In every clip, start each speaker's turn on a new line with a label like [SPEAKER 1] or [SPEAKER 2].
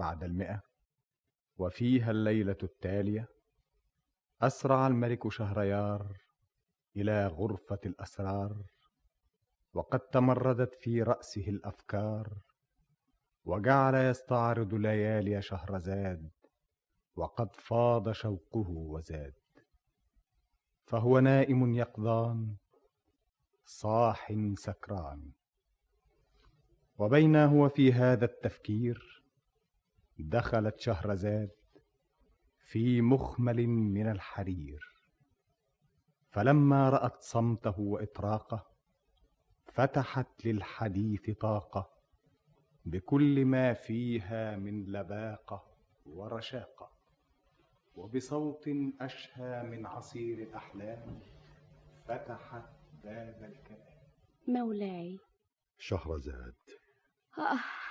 [SPEAKER 1] بعد المئة. وفيها الليلة التالية. أسرع الملك شهريار إلى غرفة الأسرار. وقد تمردت في رأسه الأفكار. وجعل يستعرض ليالي شهرزاد وقد فاض شوقه وزاد. فهو نائم يقظان. صاح سكران. وبينا هو في هذا التفكير دخلت شهرزاد في مخمل من الحرير. فلما رأت صمته وإطراقه فتحت للحديث طاقة بكل ما فيها من لباقة ورشاقة وبصوت أشهى من عصير الأحلام فتحت باب الكلام.
[SPEAKER 2] مولاي.
[SPEAKER 3] شهرزاد.
[SPEAKER 2] آه.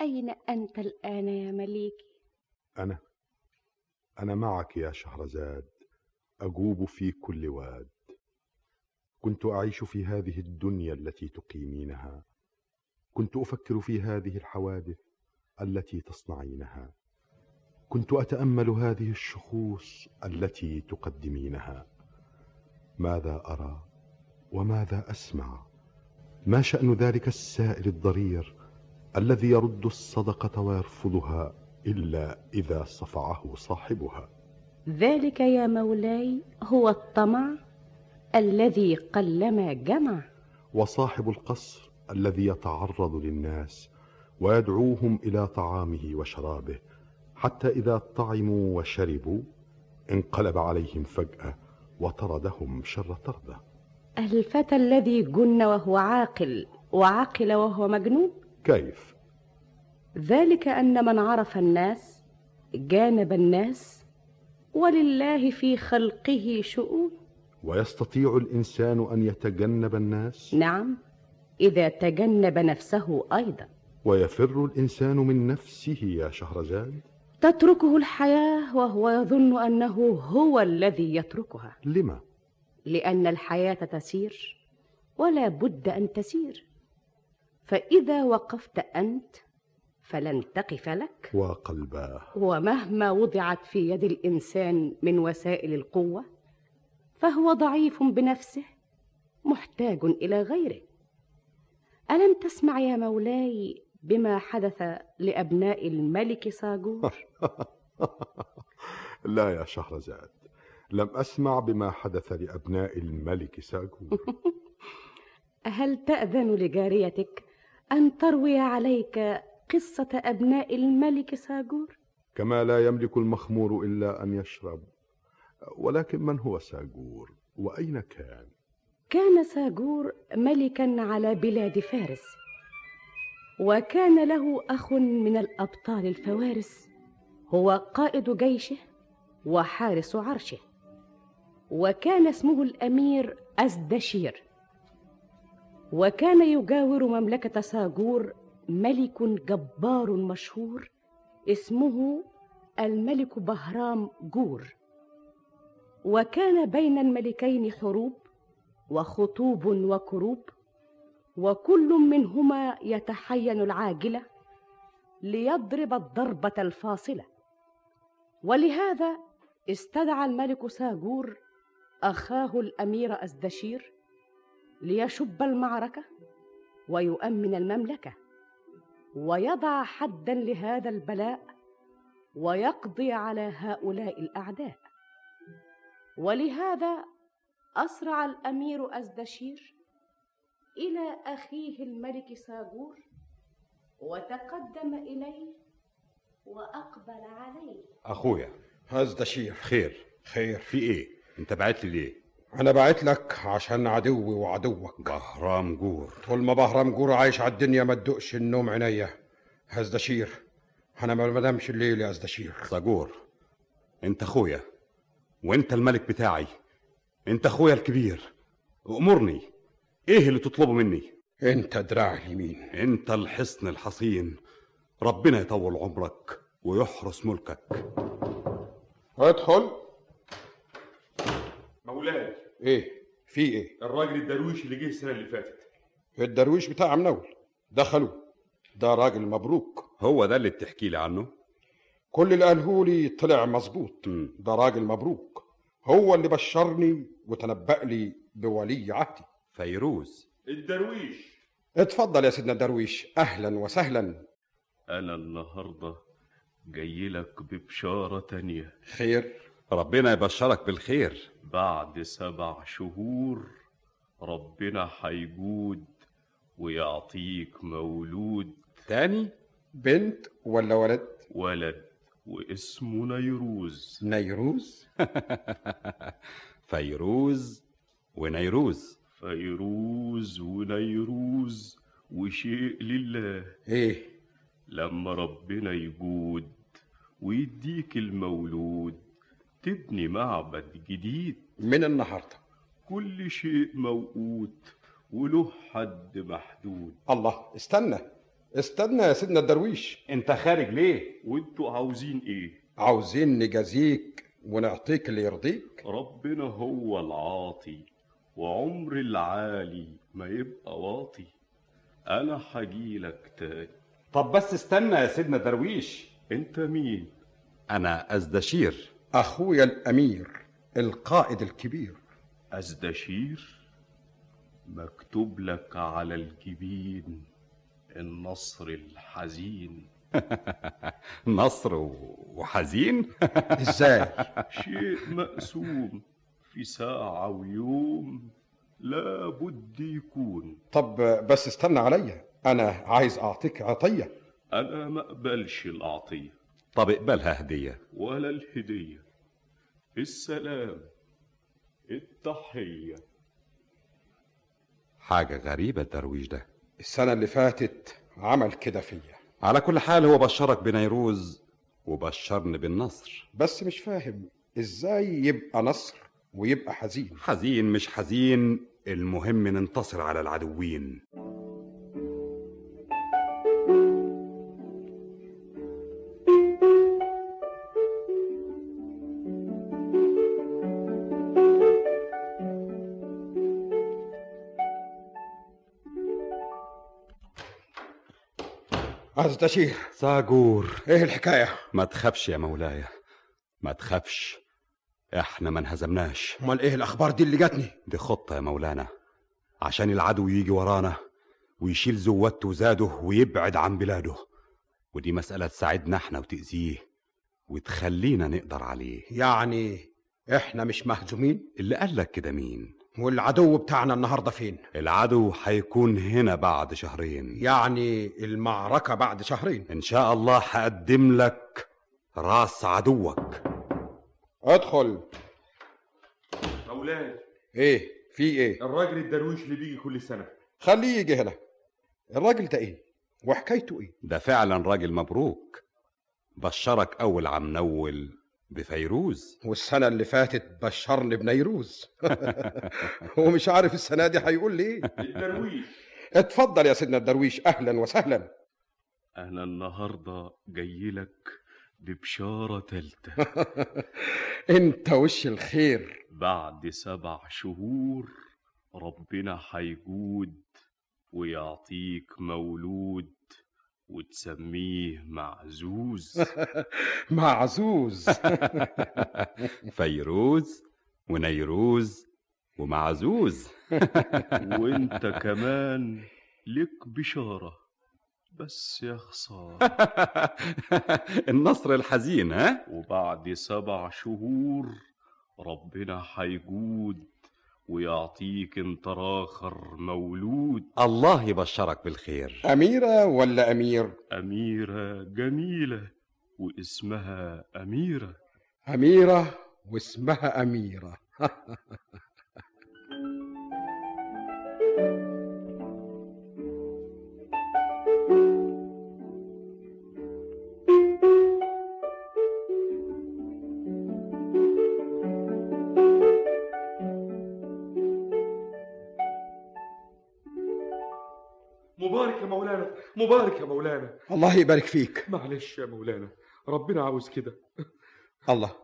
[SPEAKER 2] أين أنت الآن يا مليكي
[SPEAKER 3] أنا أنا معك يا شهرزاد. أجوب في كل واد. كنت أعيش في هذه الدنيا التي تقيمينها. كنت أفكر في هذه الحوادث التي تصنعينها. كنت أتأمل هذه الشخوص التي تقدمينها. ماذا أرى وماذا أسمع؟ ما شأن ذلك السائل الضرير الذي يرد الصدقة ويرفضها إلا إذا صفعه صاحبها.
[SPEAKER 2] ذلك يا مولاي هو الطمع الذي قلما جمع.
[SPEAKER 3] وصاحب القصر الذي يتعرض للناس ويدعوهم إلى طعامه وشرابه حتى إذا طعموا وشربوا انقلب عليهم فجأة وطردهم شر طردة.
[SPEAKER 2] الفتى الذي جن وهو عاقل وعقل وهو مجنون
[SPEAKER 3] كيف؟
[SPEAKER 2] ذلك أن من عرف الناس جانب الناس ولله في خلقه شؤون.
[SPEAKER 3] ويستطيع الإنسان أن يتجنب الناس؟
[SPEAKER 2] نعم إذا تجنب نفسه أيضا.
[SPEAKER 3] ويفر الإنسان من نفسه يا شهرزاد؟
[SPEAKER 2] تتركه الحياة وهو يظن أنه هو الذي يتركها.
[SPEAKER 3] لما؟
[SPEAKER 2] لأن الحياة تسير ولا بد أن تسير. فإذا وقفت أنت فلن تقف لك.
[SPEAKER 3] وقلباه.
[SPEAKER 2] ومهما وضعت في يد الإنسان من وسائل القوة فهو ضعيف بنفسه محتاج إلى غيره. ألم تسمع يا مولاي بما حدث لأبناء الملك ساجور؟
[SPEAKER 3] لا يا شهرزاد لم أسمع بما حدث لأبناء الملك ساجور.
[SPEAKER 2] هل تأذن لجاريتك؟ أن تروي عليك قصة أبناء الملك ساجور؟
[SPEAKER 3] كما لا يملك المخمور إلا أن يشرب ولكن من هو ساجور وأين كان؟
[SPEAKER 2] كان ساجور ملكا على بلاد فارس وكان له أخ من الأبطال الفوارس هو قائد جيشه وحارس عرشه وكان اسمه الأمير أزدشير وكان يجاور مملكة ساجور ملك جبار مشهور اسمه الملك بهرام جور. وكان بين الملكين حروب وخطوب وكروب وكل منهما يتحين العاجلة ليضرب الضربة الفاصلة. ولهذا استدعى الملك ساجور أخاه الأمير ازدشير ليشب المعركة ويؤمن المملكة ويضع حدا لهذا البلاء ويقضي على هؤلاء الأعداء. ولهذا أسرع الأمير أزدشير إلى أخيه الملك ساجور وتقدم إليه وأقبل عليه.
[SPEAKER 4] أخويا.
[SPEAKER 5] هزدشير
[SPEAKER 4] خير.
[SPEAKER 5] خير.
[SPEAKER 4] في إيه؟ أنت بعت لي ليه؟
[SPEAKER 5] أنا بعت لك عشان عدوي وعدوك.
[SPEAKER 4] بهرام جور.
[SPEAKER 5] طول ما بهرام جور عايش على الدنيا ما تدقش النوم عينيا. هزدشير أنا ما بنامش الليل يا هزدشير
[SPEAKER 4] صاجور أنت أخويا وأنت الملك بتاعي. أنت أخويا الكبير. أمرني. إيه اللي تطلبه مني؟
[SPEAKER 5] أنت دراع اليمين
[SPEAKER 4] أنت الحصن الحصين. ربنا يطول عمرك ويحرس ملكك.
[SPEAKER 5] ادخل.
[SPEAKER 4] مولاي.
[SPEAKER 5] إيه؟ في إيه؟
[SPEAKER 4] الراجل الدرويش اللي جه السنة اللي فاتت.
[SPEAKER 5] الدرويش بتاع منول. دخلوا. ده راجل مبروك.
[SPEAKER 4] هو ده اللي بتحكي لي عنه؟
[SPEAKER 5] كل اللي قالهولي طلع مظبوط. ده راجل مبروك. هو اللي بشرني وتنبأ لي بولي عهدي
[SPEAKER 4] فيروز.
[SPEAKER 6] الدرويش.
[SPEAKER 5] اتفضل يا سيدنا الدرويش. أهلا وسهلا.
[SPEAKER 6] أنا النهاردة جاي لك ببشارة تانية.
[SPEAKER 5] خير.
[SPEAKER 4] ربنا يبشرك بالخير.
[SPEAKER 6] بعد سبع شهور ربنا هيجود ويعطيك مولود.
[SPEAKER 4] تاني؟
[SPEAKER 5] بنت ولا ولد؟
[SPEAKER 6] ولد واسمه نيروز.
[SPEAKER 5] نيروز؟
[SPEAKER 4] فيروز ونيروز.
[SPEAKER 6] فيروز ونيروز وشيء لله.
[SPEAKER 5] إيه؟
[SPEAKER 6] لما ربنا يجود ويديك المولود تبني معبد جديد.
[SPEAKER 5] من النهارده.
[SPEAKER 6] كل شيء موقوت وله حد محدود.
[SPEAKER 5] الله استنى استنى يا سيدنا الدرويش.
[SPEAKER 4] انت خارج ليه؟
[SPEAKER 6] وانتوا عاوزين إيه؟
[SPEAKER 5] عاوزين نجازيك ونعطيك اللي يرضيك.
[SPEAKER 6] ربنا هو العاطي وعمر العالي ما يبقى واطي. أنا هجيلك تاني.
[SPEAKER 4] طب بس استنى يا سيدنا درويش.
[SPEAKER 6] انت مين؟
[SPEAKER 4] أنا أزدشير.
[SPEAKER 5] أخويا الأمير القائد الكبير.
[SPEAKER 6] أزدشير مكتوب لك على الجبين النصر الحزين.
[SPEAKER 4] نصر وحزين؟
[SPEAKER 5] إزاي؟
[SPEAKER 6] شيء مقسوم في ساعة ويوم لا بد يكون.
[SPEAKER 5] طب بس استنى عليا أنا عايز أعطيك عطية.
[SPEAKER 6] أنا ما أقبلش العطية
[SPEAKER 4] طب اقبلها هدية.
[SPEAKER 6] ولا الهدية. السلام التحية.
[SPEAKER 4] حاجة غريبة الدرويش ده.
[SPEAKER 5] السنة اللي فاتت عمل كده فيا.
[SPEAKER 4] على كل حال هو بشرك بنيروز وبشرني بالنصر.
[SPEAKER 5] بس مش فاهم إزاي يبقى نصر ويبقى حزين.
[SPEAKER 4] حزين مش حزين المهم ننتصر على العدوين.
[SPEAKER 5] أزدشير
[SPEAKER 4] ساجور
[SPEAKER 5] إيه الحكاية؟
[SPEAKER 4] ما تخافش يا مولاي. ما تخافش. إحنا ما انهزمناش.
[SPEAKER 5] أمال إيه الأخبار دي اللي جاتني؟
[SPEAKER 4] دي خطة يا مولانا. عشان العدو يجي ورانا ويشيل زوته وزاده ويبعد عن بلاده. ودي مسألة تساعدنا إحنا وتأذيه وتخلينا نقدر عليه.
[SPEAKER 5] يعني إحنا مش مهزومين؟
[SPEAKER 4] اللي قالك كده مين؟
[SPEAKER 5] والعدو بتاعنا النهارده فين؟
[SPEAKER 4] العدو هيكون هنا بعد شهرين.
[SPEAKER 5] يعني المعركة بعد شهرين.
[SPEAKER 4] إن شاء الله هقدم لك راس عدوك.
[SPEAKER 5] ادخل.
[SPEAKER 6] مولاي
[SPEAKER 5] إيه؟ في إيه؟
[SPEAKER 6] الراجل الدرويش اللي بيجي كل سنة.
[SPEAKER 5] خليه يجي هنا. الراجل ده إيه؟ وحكايته إيه؟
[SPEAKER 4] ده فعلا راجل مبروك. بشرك أول عم نول. بفيروز.
[SPEAKER 5] والسنة اللي فاتت بشرني بنيروز. هو مش عارف السنة دي هيقول لي إيه.
[SPEAKER 6] الدرويش
[SPEAKER 5] اتفضل يا سيدنا الدرويش أهلا وسهلا.
[SPEAKER 6] أنا النهاردة جاي لك ببشارة تالتة.
[SPEAKER 5] أنت وش الخير؟
[SPEAKER 6] بعد سبع شهور ربنا هيجود ويعطيك مولود وتسميه معزوز.
[SPEAKER 5] معزوز.
[SPEAKER 4] فيروز ونيروز ومعزوز.
[SPEAKER 6] وانت كمان لك بشارة بس يا خسارة.
[SPEAKER 4] النصر الحزين ها؟
[SPEAKER 6] وبعد سبع شهور ربنا هيجود ويعطيك انت راخر مولود.
[SPEAKER 4] الله يبشرك بالخير.
[SPEAKER 5] أميرة ولا أمير؟
[SPEAKER 6] أميرة جميلة واسمها أميرة.
[SPEAKER 5] أميرة واسمها أميرة.
[SPEAKER 6] مبارك يا مولانا.
[SPEAKER 5] الله يبارك فيك.
[SPEAKER 6] معلش يا مولانا ربنا عاوز كده.
[SPEAKER 5] الله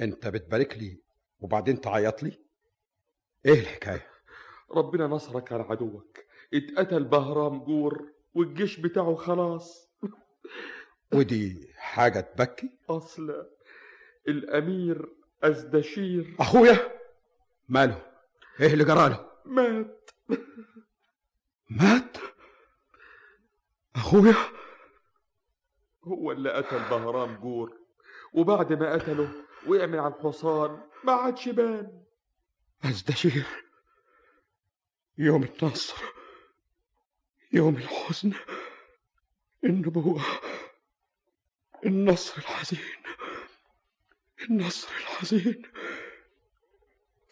[SPEAKER 5] انت بتبارك لي وبعدين تعيط لي؟ إيه الحكاية؟
[SPEAKER 6] ربنا نصرك على عدوك. اتقتل بهرام جور
[SPEAKER 7] والجيش بتاعه خلاص.
[SPEAKER 5] ودي حاجة تبكي؟
[SPEAKER 7] أصل الأمير أزدشير.
[SPEAKER 5] أخويا؟ ماله؟ إيه اللي جراله
[SPEAKER 7] مات.
[SPEAKER 5] مات؟ أخويا؟
[SPEAKER 7] هو اللي قتل بهرام جور وبعد ما قتله وقع من على الحصان ما عادش بان
[SPEAKER 5] أزدشير يوم النصر يوم الحزن النبوة النصر الحزين النصر الحزين.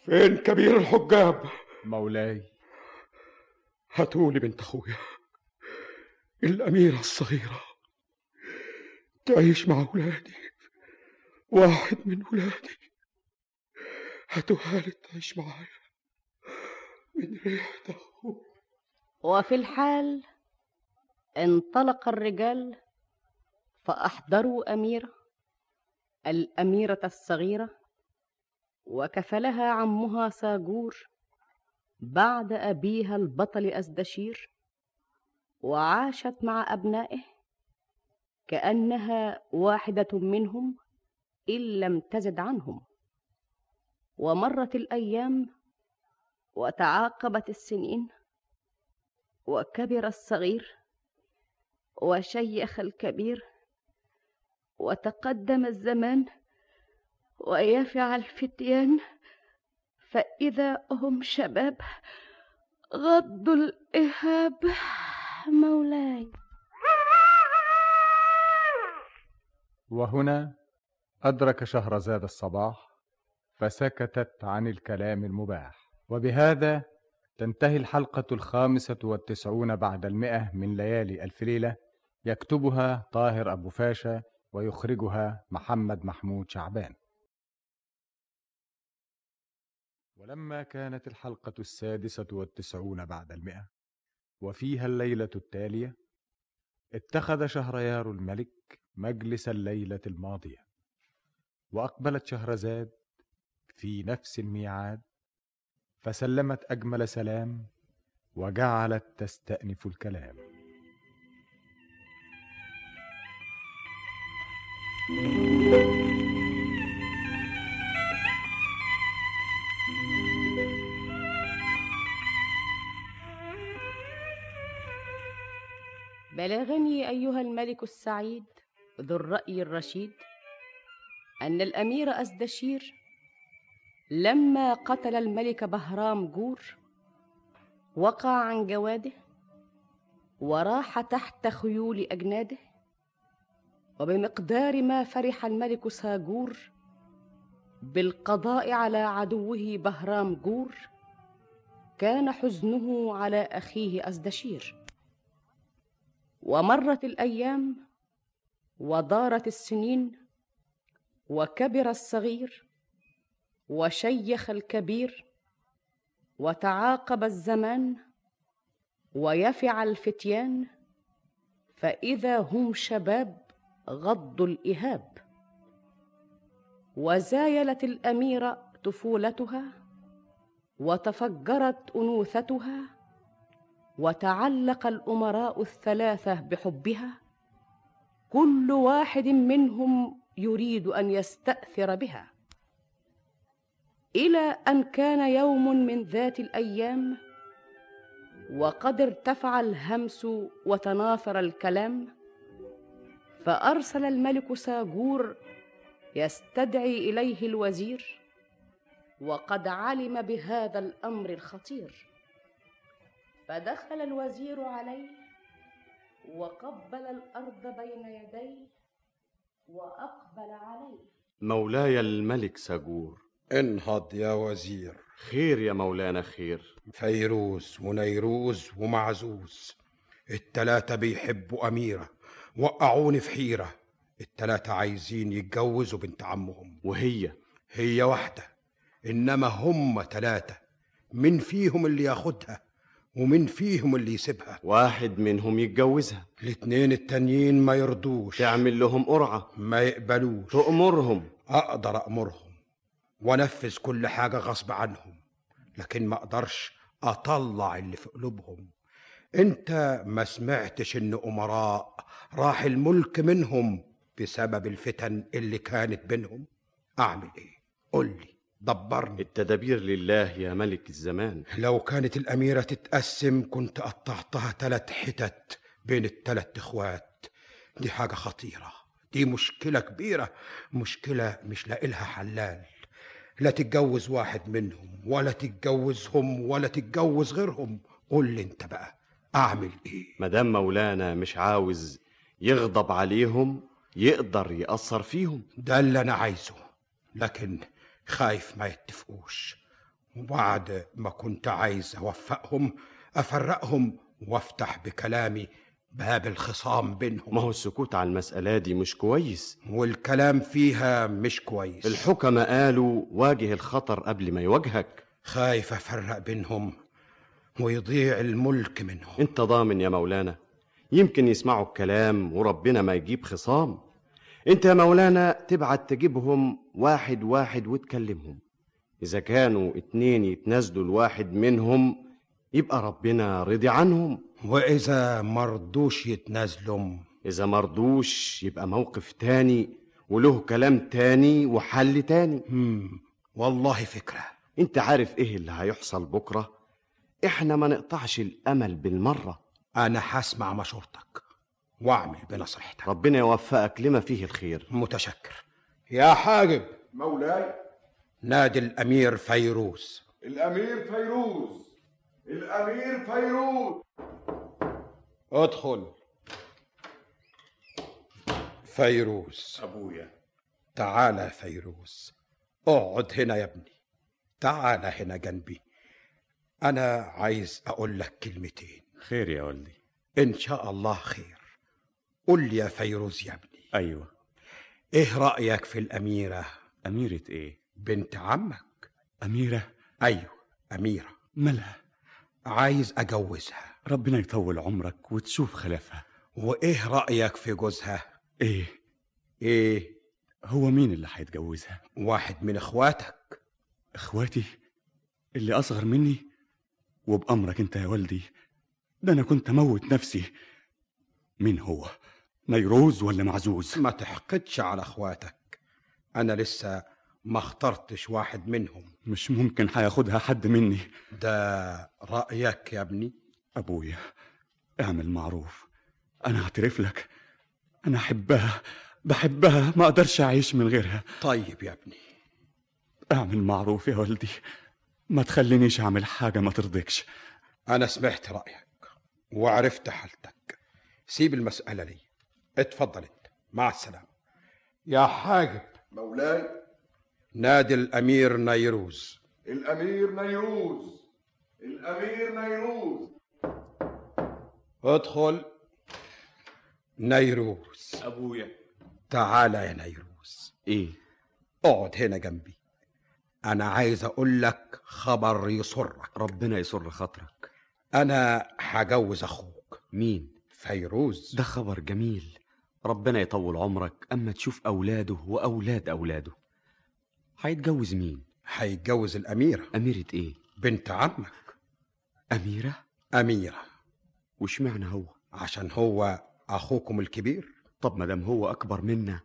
[SPEAKER 5] فين كبير الحجاب؟
[SPEAKER 1] مولاي.
[SPEAKER 5] هاتولي بنت أخويا. الأميرة الصغيرة. تعيش مع ولادي واحد من ولادي هاتوها لي تعيش معايا. من أخويا
[SPEAKER 2] وفي الحال انطلق الرجال فأحضروا أميرة الأميرة الصغيرة وكفلها عمها ساجور بعد أبيها البطل أزدشير. وعاشت مع أبنائه كأنها واحدة منهم إن لم تزد عنهم. ومرت الأيام وتعاقبت السنين وكبر الصغير وشيخ الكبير وتقدم الزمان ويفع الفتيان فإذا هم شباب غضوا الإهاب. مولاي.
[SPEAKER 1] وهنا أدرك شهرزاد الصباح فسكتت عن الكلام المباح. وبهذا تنتهي الحلقة الخامسة والتسعون بعد المئة من ليالي ألف ليلة يكتبها طاهر أبو فاشا ويخرجها محمد محمود شعبان. ولما كانت الحلقة السادسة والتسعون بعد المئة وفيها الليلة التالية اتخذ شهريار الملك مجلس الليلة الماضية وأقبلت شهرزاد في نفس الميعاد فسلمت أجمل سلام وجعلت تستأنف الكلام.
[SPEAKER 2] بلغني أيها الملك السعيد ذو الرأي الرشيد أن الأمير أزدشير لما قتل الملك بهرام جور وقع عن جواده وراح تحت خيول أجناده وبمقدار ما فرح الملك ساجور بالقضاء على عدوه بهرام جور كان حزنه على أخيه أزدشير. ومرت الأيام ودارت السنين وكبر الصغير وشيخ الكبير وتعاقب الزمان ويفع الفتيان فإذا هم شباب غضوا الإهاب. وزايلت الأميرة طفولتها وتفجرت أنوثتها وتعلق الأمراء الثلاثة بحبها كل واحد منهم يريد أن يستأثر بها. إلى أن كان يوم من ذات الأيام وقد ارتفع الهمس وتناثر الكلام فأرسل الملك ساجور يستدعي إليه الوزير وقد علم بهذا الأمر الخطير. فدخل الوزير عليه وقبل الأرض بين يديه وأقبل عليه.
[SPEAKER 8] مولاي الملك ساجور
[SPEAKER 5] انهض يا وزير.
[SPEAKER 8] خير يا مولانا خير.
[SPEAKER 5] فيروز ونيروز ومعزوز. التلاتة بيحبوا أميرة وقعوني في حيرة. التلاتة عايزين يتجوزوا بنت عمهم.
[SPEAKER 8] وهي؟
[SPEAKER 5] هي واحدة إنما هم تلاتة. من فيهم اللي ياخدها؟ ومن فيهم اللي يسيبها.
[SPEAKER 8] واحد منهم يتجوزها.
[SPEAKER 5] الاتنين التانيين ما يرضوش.
[SPEAKER 8] تعمل لهم قرعة.
[SPEAKER 5] ما يقبلوش.
[SPEAKER 8] تأمرهم
[SPEAKER 5] أقدر أأمرهم وأنفذ كل حاجة غصب عنهم لكن ما أقدرش أطلع اللي في قلوبهم. أنت ما سمعتش إن أمراء راح الملك منهم بسبب الفتن اللي كانت بينهم؟ أعمل إيه؟ قل لي. دبرني.
[SPEAKER 8] التدابير لله يا ملك الزمان.
[SPEAKER 5] لو كانت الأميرة تتقسم كنت قطعتها تلات حتت بين التلات إخوات. دي حاجة خطيرة. دي مشكلة كبيرة. مشكلة مش لاقيلها حلال. لا تتجوز واحد منهم ولا تتجوزهم ولا تتجوز غيرهم. قول لي انت بقى أعمل إيه؟
[SPEAKER 8] مدام مولانا مش عاوز يغضب عليهم يقدر يأثر فيهم.
[SPEAKER 5] ده اللي أنا عايزه. لكن خايف ما يتفقوش. وبعد ما كنت عايز أوفقهم أفرقهم وأفتح بكلامي باب الخصام بينهم.
[SPEAKER 8] ما هو السكوت على المسألة دي مش كويس.
[SPEAKER 5] والكلام فيها مش كويس.
[SPEAKER 8] الحكماء قالوا واجه الخطر قبل ما يواجهك.
[SPEAKER 5] خايف أفرق بينهم ويضيع الملك منهم.
[SPEAKER 8] انت ضامن يا مولانا. يمكن يسمعوا الكلام وربنا ما يجيب خصام. انت يا مولانا تبعت تجيبهم واحد واحد وتكلمهم. إذا كانوا اتنين يتنازلوا الواحد منهم يبقى ربنا رضي عنهم.
[SPEAKER 5] وإذا مرضوش يتنازلوا.
[SPEAKER 8] إذا مرضوش يبقى موقف تاني وله كلام تاني وحل تاني.
[SPEAKER 5] مم. والله فكرة.
[SPEAKER 8] انت عارف إيه اللي هيحصل بكرة؟ إحنا ما نقطعش الأمل بالمرة.
[SPEAKER 5] أنا هسمع مشورتك. واعمل بنصيحتك
[SPEAKER 8] ربنا يوفقك لما فيه الخير.
[SPEAKER 5] متشكر. يا حاجب.
[SPEAKER 7] مولاي.
[SPEAKER 5] نادي الأمير فيروز.
[SPEAKER 7] الأمير فيروز. الأمير فيروز.
[SPEAKER 5] ادخل. فيروز.
[SPEAKER 4] أبويا.
[SPEAKER 5] تعال يا فيروز. اقعد هنا يا ابني. تعال هنا جنبي. أنا عايز أقول لك كلمتين.
[SPEAKER 4] خير يا ولدي
[SPEAKER 5] إن شاء الله خير. قل يا فيروز يا ابني.
[SPEAKER 4] أيوه.
[SPEAKER 5] إيه رأيك في الأميرة؟
[SPEAKER 4] أميرة إيه؟
[SPEAKER 5] بنت عمك.
[SPEAKER 4] أميرة؟
[SPEAKER 5] أيوه أميرة.
[SPEAKER 4] مالها؟
[SPEAKER 5] عايز أجوزها.
[SPEAKER 4] ربنا يطول عمرك وتشوف خلافها.
[SPEAKER 5] وإيه رأيك في جوزها؟
[SPEAKER 4] إيه؟
[SPEAKER 5] إيه؟
[SPEAKER 4] هو مين اللي هيتجوزها؟
[SPEAKER 5] واحد من إخواتك.
[SPEAKER 4] إخواتي؟ اللي أصغر مني؟ وبأمرك أنت يا والدي ده أنا كنت أموت نفسي. مين هو؟ نيروز ولا معزوز؟
[SPEAKER 5] ما تحقدش على اخواتك. أنا لسه ما اخترتش واحد منهم.
[SPEAKER 4] مش ممكن هياخدها حد مني.
[SPEAKER 5] ده رأيك يا ابني؟
[SPEAKER 4] أبويا اعمل معروف. أنا اعترف لك. أنا أحبها بحبها ما أقدرش أعيش من غيرها.
[SPEAKER 5] طيب يا ابني.
[SPEAKER 4] أعمل معروف يا والدي. ما تخلينيش أعمل حاجة ما ترضيكش.
[SPEAKER 5] أنا سمعت رأيك وعرفت حالتك. سيب المسألة لي. اتفضل انت مع السلامة. يا حاجب.
[SPEAKER 7] مولاي.
[SPEAKER 5] نادي الأمير نيروز.
[SPEAKER 7] الأمير نيروز. الأمير نيروز.
[SPEAKER 5] ادخل. نيروز.
[SPEAKER 4] أبويا.
[SPEAKER 5] تعال يا نيروز.
[SPEAKER 8] إيه؟
[SPEAKER 5] اقعد هنا جنبي. أنا عايز أقول لك خبر يسرك.
[SPEAKER 8] ربنا يسر خاطرك.
[SPEAKER 5] أنا هجوز أخوك.
[SPEAKER 8] مين؟
[SPEAKER 5] فيروز.
[SPEAKER 8] ده خبر جميل. ربنا يطول عمرك أما تشوف أولاده وأولاد أولاده. هيتجوز مين؟
[SPEAKER 5] هيتجوز الأميرة.
[SPEAKER 8] أميرة إيه؟
[SPEAKER 5] بنت عمك.
[SPEAKER 8] أميرة؟
[SPEAKER 5] أميرة.
[SPEAKER 8] واشمعنى هو؟
[SPEAKER 5] عشان هو أخوكم الكبير.
[SPEAKER 8] طب ما دام هو أكبر منا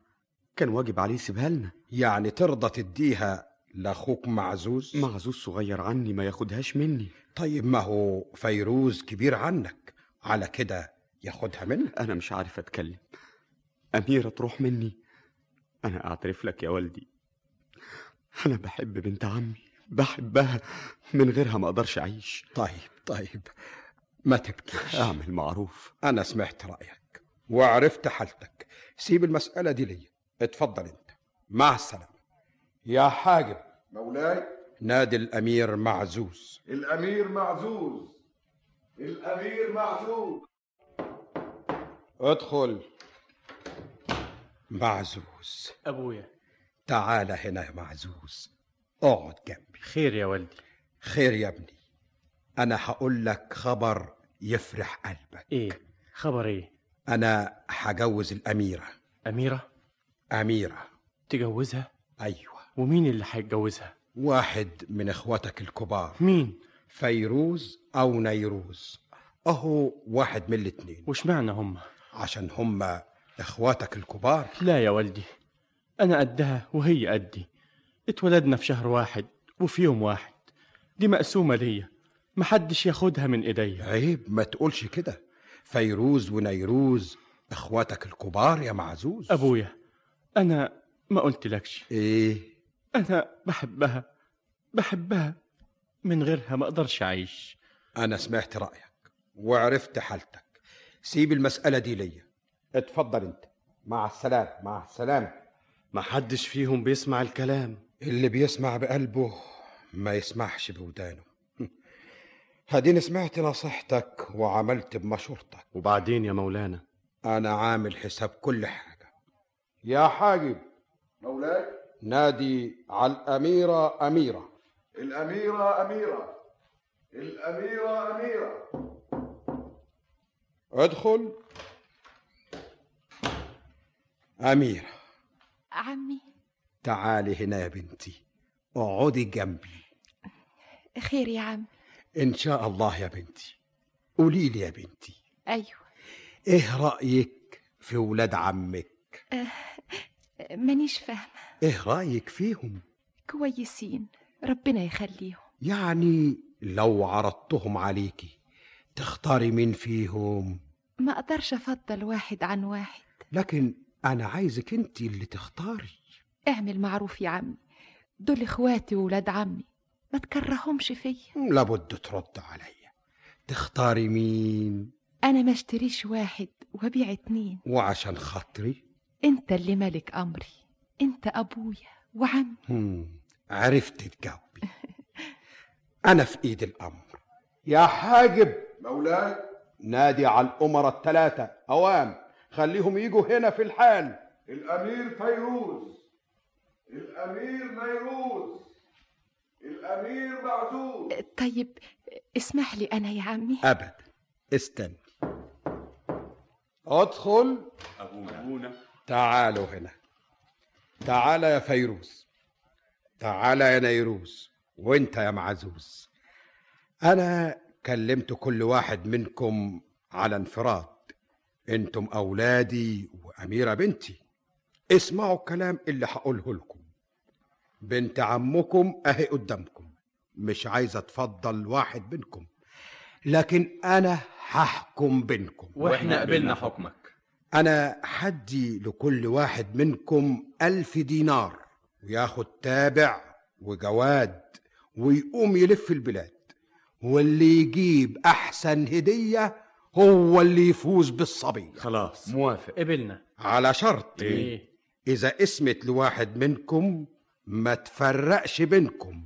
[SPEAKER 8] كان واجب عليه يسيبها لنا
[SPEAKER 5] يعني ترضى تديها لأخوك معزوز؟
[SPEAKER 8] معزوز صغير عني ما ياخدهاش مني.
[SPEAKER 5] طيب ما هو فيروز كبير عنك على كده ياخدها منك.
[SPEAKER 8] أنا مش عارف أتكلم. أميرة تروح مني. أنا أعترف لك يا والدي. أنا بحب بنت عمي بحبها من غيرها ما أقدرش أعيش.
[SPEAKER 5] طيب طيب. ما تبكيش.
[SPEAKER 8] أعمل معروف.
[SPEAKER 5] أنا سمعت رأيك وعرفت حالتك. سيب المسألة دي لي اتفضل أنت. مع السلامة. يا حاجب.
[SPEAKER 7] مولاي.
[SPEAKER 5] نادي الأمير معزوز.
[SPEAKER 7] الأمير معزوز. الأمير معزوز.
[SPEAKER 5] ادخل. معزوز.
[SPEAKER 9] أبويا.
[SPEAKER 5] تعال هنا يا معزوز. اقعد جنبي.
[SPEAKER 9] خير يا والدي.
[SPEAKER 5] خير يا ابني. أنا هقول لك خبر يفرح قلبك.
[SPEAKER 9] إيه؟ خبر إيه؟
[SPEAKER 5] أنا هجوز الأميرة.
[SPEAKER 9] أميرة؟
[SPEAKER 5] أميرة.
[SPEAKER 9] تجوزها؟
[SPEAKER 5] أيوه.
[SPEAKER 9] ومين اللي هيتجوزها؟
[SPEAKER 5] واحد من إخواتك الكبار.
[SPEAKER 9] مين؟
[SPEAKER 5] فيروز أو نيروز. أهو واحد من الاتنين.
[SPEAKER 9] وش معنى هم؟
[SPEAKER 5] عشان هما أخواتك الكبار؟
[SPEAKER 9] لا يا والدي أنا قدها وهي قدي اتولدنا في شهر واحد وفي يوم واحد. دي مقسومة ليا محدش ياخدها من إيديا.
[SPEAKER 5] عيب ما تقولش كده. فيروز ونيروز أخواتك الكبار يا معزوز.
[SPEAKER 9] أبويا أنا ما قلتلكش.
[SPEAKER 5] إيه؟
[SPEAKER 9] أنا بحبها بحبها من غيرها ما أقدرش أعيش.
[SPEAKER 5] أنا سمعت رأيك وعرفت حالتك. سيب المسألة دي ليا. اتفضل انت. مع السلامة مع السلامة.
[SPEAKER 8] محدش فيهم بيسمع الكلام.
[SPEAKER 5] اللي بيسمع بقلبه ما يسمعش بودانه. هديني سمعت نصيحتك وعملت بمشورتك.
[SPEAKER 8] وبعدين يا مولانا؟
[SPEAKER 5] أنا عامل حساب كل حاجة. يا حاجب.
[SPEAKER 6] مولاي؟
[SPEAKER 5] نادي على الأميرة أميرة.
[SPEAKER 6] الأميرة أميرة. الأميرة أميرة.
[SPEAKER 5] ادخل. أميرة.
[SPEAKER 10] عمي.
[SPEAKER 5] تعالي هنا يا بنتي. اقعدي جنبي.
[SPEAKER 10] خير يا عم.
[SPEAKER 5] إن شاء الله يا بنتي. قولي لي يا بنتي.
[SPEAKER 10] أيوة.
[SPEAKER 5] إيه رأيك في ولاد عمك؟
[SPEAKER 10] مانيش فاهمة.
[SPEAKER 5] إيه رأيك فيهم؟
[SPEAKER 10] كويسين. ربنا يخليهم.
[SPEAKER 5] يعني لو عرضتهم عليكي تختاري مين فيهم؟
[SPEAKER 10] ما أقدرش أفضل واحد عن واحد.
[SPEAKER 5] لكن أنا عايزك أنت اللي تختاري.
[SPEAKER 10] اعمل معروف يا عمي. دول إخواتي وولاد عمي. ما تكرههمش فيا.
[SPEAKER 5] لابد ترد عليا تختاري مين؟
[SPEAKER 10] أنا ما اشتريش واحد وبيع اتنين.
[SPEAKER 5] وعشان خاطري؟
[SPEAKER 10] أنت اللي ملك أمري. أنت أبويا وعمي.
[SPEAKER 5] هم، عرفت تجاوبي. أنا في إيد الأمر. يا حاجب.
[SPEAKER 6] مولاي
[SPEAKER 5] نادي على الامراء الثلاثة. أوام. خليهم يجوا هنا في الحال.
[SPEAKER 6] الأمير فيروز. الأمير نيروز. الأمير معزوز
[SPEAKER 10] طيب اسمح لي أنا يا عمي.
[SPEAKER 5] ابدا استني أدخل.
[SPEAKER 4] أبونا.
[SPEAKER 5] تعالوا هنا. تعال يا فيروز. تعال يا نيروز. وانت يا معزوز. أنا كلمت كل واحد منكم على انفراد. أنتم اولادي واميرة بنتي. اسمعوا الكلام اللي هقوله لكم. بنت عمكم اهي قدامكم. مش عايزة تفضل واحد منكم لكن أنا هحكم بينكم.
[SPEAKER 9] وإحنا قبلنا حكمك.
[SPEAKER 5] أنا حدي لكل واحد منكم ألف دينار وياخد تابع وجواد ويقوم يلف البلاد. واللي يجيب أحسن هدية هو اللي يفوز بالصبي.
[SPEAKER 8] خلاص.
[SPEAKER 9] موافق. قبلنا.
[SPEAKER 5] على شرط.
[SPEAKER 9] إيه.
[SPEAKER 5] إذا اسمت لواحد منكم ما تفرقش بينكم.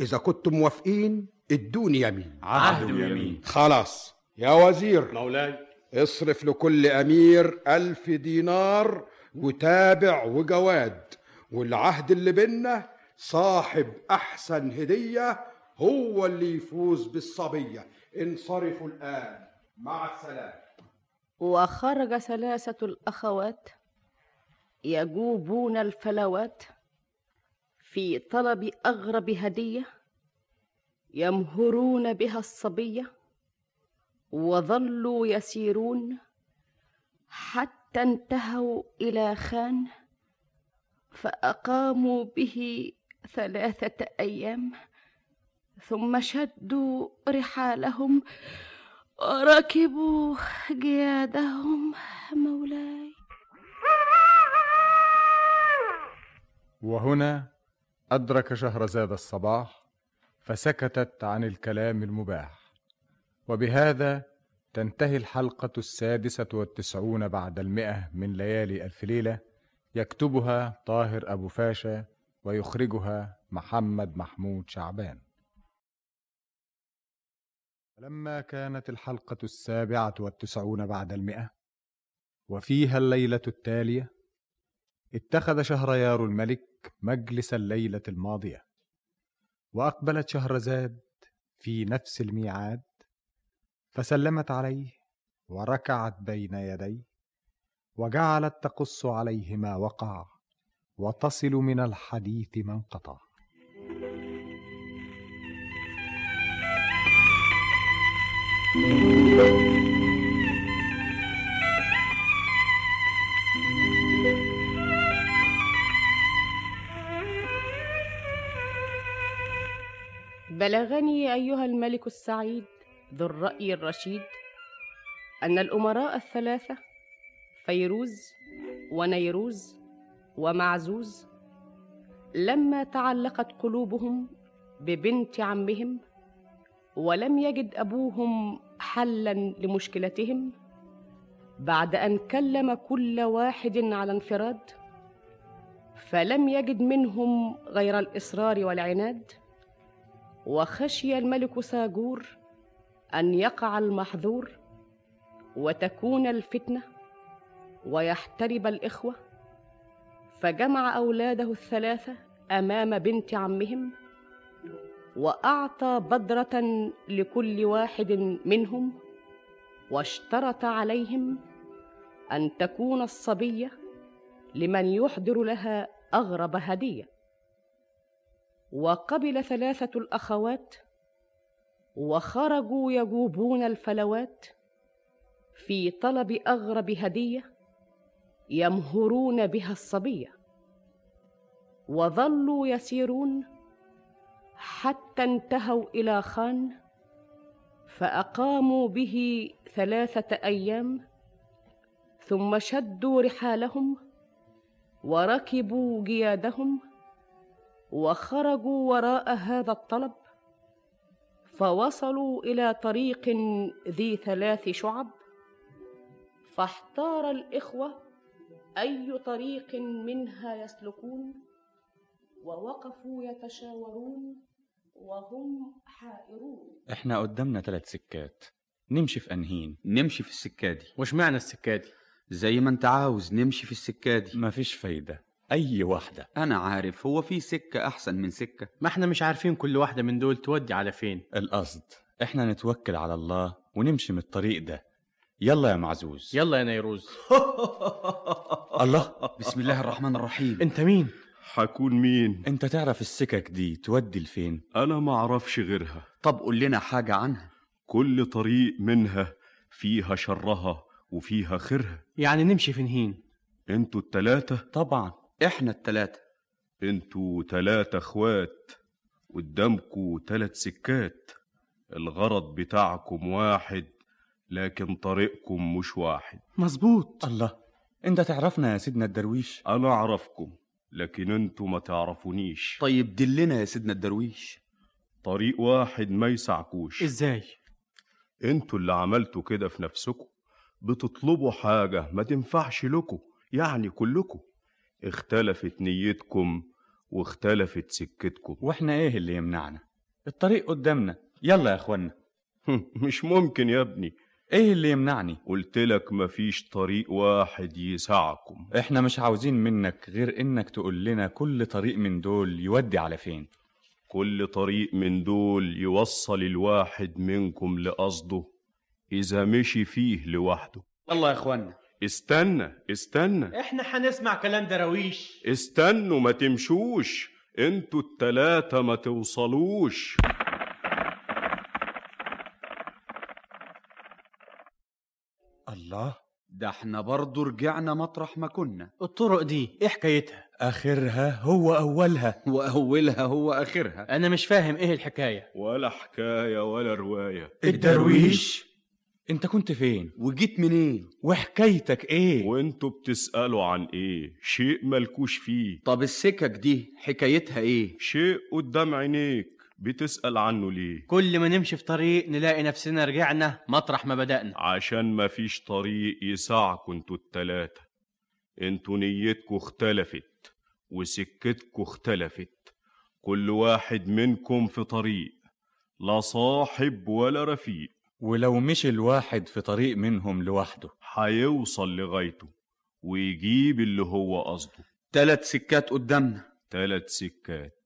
[SPEAKER 5] إذا كنتم موافقين ادوني يمين.
[SPEAKER 4] عهد ويمين.
[SPEAKER 5] خلاص. يا وزير.
[SPEAKER 8] مولاي.
[SPEAKER 5] اصرف لكل أمير ألف دينار وتابع وجواد. والعهد اللي بينا صاحب أحسن هدية هو اللي يفوز بالصبية. انصرفوا الآن. مع السلامة
[SPEAKER 2] وخرج ثلاثة الأخوات يجوبون الفلوات في طلب أغرب هدية يمهرون بها الصبية وظلوا يسيرون حتى انتهوا إلى خان فأقاموا به ثلاثة أيام ثم شدوا رحالهم وركبوا جيادهم مولاي.
[SPEAKER 1] وهنا أدرك شهرزاد الصباح فسكتت عن الكلام المباح. وبهذا تنتهي الحلقة السادسة والتسعون بعد المئة من ليالي ألف ليلة يكتبها طاهر أبو فاشا ويخرجها محمد محمود شعبان. لما كانت الحلقة السابعة والتسعون بعد المئة وفيها الليلة التالية اتخذ شهريار الملك مجلس الليلة الماضية وأقبلت شهرزاد في نفس الميعاد فسلمت عليه وركعت بين يديه وجعلت تقص عليه ما وقع وتصل من الحديث ما انقطع.
[SPEAKER 2] بلغني أيها الملك السعيد ذو الرأي الرشيد أن الأمراء الثلاثة فيروز ونيروز ومعزوز لما تعلقت قلوبهم ببنت عمهم ولم يجد أبوهم حلا لمشكلتهم؟ بعد أن كلم كل واحد على انفراد؟ فلم يجد منهم غير الإصرار والعناد؟ وخشي الملك ساجور أن يقع المحظور وتكون الفتنة ويحترب الإخوة؟ فجمع أولاده الثلاثة أمام بنت عمهم؟ وأعطى بدرة لكل واحد منهم واشترط عليهم أن تكون الصبية لمن يحضر لها أغرب هدية. وقبل ثلاثة الأخوات وخرجوا يجوبون الفلوات في طلب أغرب هدية يمهرون بها الصبية. وظلوا يسيرون حتى انتهوا إلى خان فأقاموا به ثلاثة أيام ثم شدوا رحالهم وركبوا جيادهم وخرجوا وراء هذا الطلب فوصلوا إلى طريق ذي ثلاث شعب فاحتار الإخوة أي طريق منها يسلكون ووقفوا يتشاورون وهم حائرون.
[SPEAKER 11] إحنا قدامنا ثلاث سكات. نمشي في أنهين.
[SPEAKER 12] نمشي في السكة دي.
[SPEAKER 9] وش معنى السكة دي؟
[SPEAKER 12] زي ما انت عاوز نمشي في السكة دي.
[SPEAKER 11] مفيش فايدة. أي واحدة.
[SPEAKER 12] أنا عارف هو في سكة أحسن من سكة.
[SPEAKER 9] ما إحنا مش عارفين كل واحدة من دول تودي على فين.
[SPEAKER 11] القصد إحنا نتوكل على الله ونمشي من الطريق ده. يلا يا معزوز.
[SPEAKER 9] يلا يا نيروز.
[SPEAKER 11] الله.
[SPEAKER 12] بسم الله الرحمن الرحيم.
[SPEAKER 9] أنت مين؟
[SPEAKER 6] حكون مين؟
[SPEAKER 11] انت تعرف السكك دي تودي لفين؟
[SPEAKER 6] أنا ما أعرفش غيرها.
[SPEAKER 12] طب قول لنا حاجة عنها.
[SPEAKER 6] كل طريق منها فيها شرها وفيها خيرها.
[SPEAKER 9] يعني نمشي في نهين
[SPEAKER 6] أنتوا التلاتة؟
[SPEAKER 11] طبعا.
[SPEAKER 12] إحنا التلاتة.
[SPEAKER 6] أنتوا تلاتة اخوات قدامكوا تلات سكات. الغرض بتاعكم واحد لكن طريقكم مش واحد.
[SPEAKER 9] مظبوط.
[SPEAKER 11] الله. انت تعرفنا يا سيدنا الدرويش؟
[SPEAKER 6] أنا أعرفكم. لكن أنتوا ما تعرفونيش.
[SPEAKER 12] طيب دلنا يا سيدنا الدرويش.
[SPEAKER 6] طريق واحد ما يسعكوش.
[SPEAKER 9] إزاي؟
[SPEAKER 6] أنتوا اللي عملتوا كده في نفسكم. بتطلبوا حاجة ما تنفعش لكم يعني كلكم. اختلفت نيتكم واختلفت سكتكم.
[SPEAKER 11] وإحنا إيه اللي يمنعنا؟ الطريق قدامنا. يلا يا إخوانا.
[SPEAKER 6] مش ممكن يا ابني.
[SPEAKER 11] إيه اللي يمنعني؟
[SPEAKER 6] قلت لك مفيش طريق واحد يسعكم
[SPEAKER 11] إحنا مش عاوزين منك غير إنك تقول لنا كل طريق من دول يودي على فين.
[SPEAKER 6] كل طريق من دول يوصل الواحد منكم لقصده إذا مشي فيه لوحده.
[SPEAKER 12] الله يا اخوانا
[SPEAKER 6] استنى استنى.
[SPEAKER 9] إحنا هنسمع كلام دراويش
[SPEAKER 6] استنوا ما تمشوش. أنتوا التلاتة ما توصلوش.
[SPEAKER 11] الله.
[SPEAKER 12] ده إحنا برضو رجعنا مطرح ما كنا.
[SPEAKER 9] الطرق دي إيه حكايتها؟
[SPEAKER 11] آخرها هو أولها.
[SPEAKER 12] وأولها هو آخرها.
[SPEAKER 9] أنا مش فاهم إيه الحكاية.
[SPEAKER 6] ولا حكاية ولا رواية.
[SPEAKER 11] الدرويش. أنت كنت فين؟
[SPEAKER 12] وجيت منين؟
[SPEAKER 11] وحكايتك إيه؟
[SPEAKER 6] وأنتوا بتسألوا عن إيه؟ شيء ملكوش فيه.
[SPEAKER 12] طب السكك دي حكايتها إيه؟
[SPEAKER 6] شيء قدام عينيك. بتسأل عنه ليه؟
[SPEAKER 9] كل ما نمشي في طريق نلاقي نفسنا رجعنا مطرح ما بدأنا.
[SPEAKER 6] عشان مفيش طريق يسعكوا أنتوا التلاتة. أنتوا نيتكوا اختلفت وسكتكوا اختلفت. كل واحد منكم في طريق لا صاحب ولا رفيق.
[SPEAKER 11] ولو مشي الواحد في طريق منهم لوحده.
[SPEAKER 6] هيوصل لغايته ويجيب اللي هو قصده.
[SPEAKER 12] تلات سكات قدامنا.
[SPEAKER 6] تلات سكات.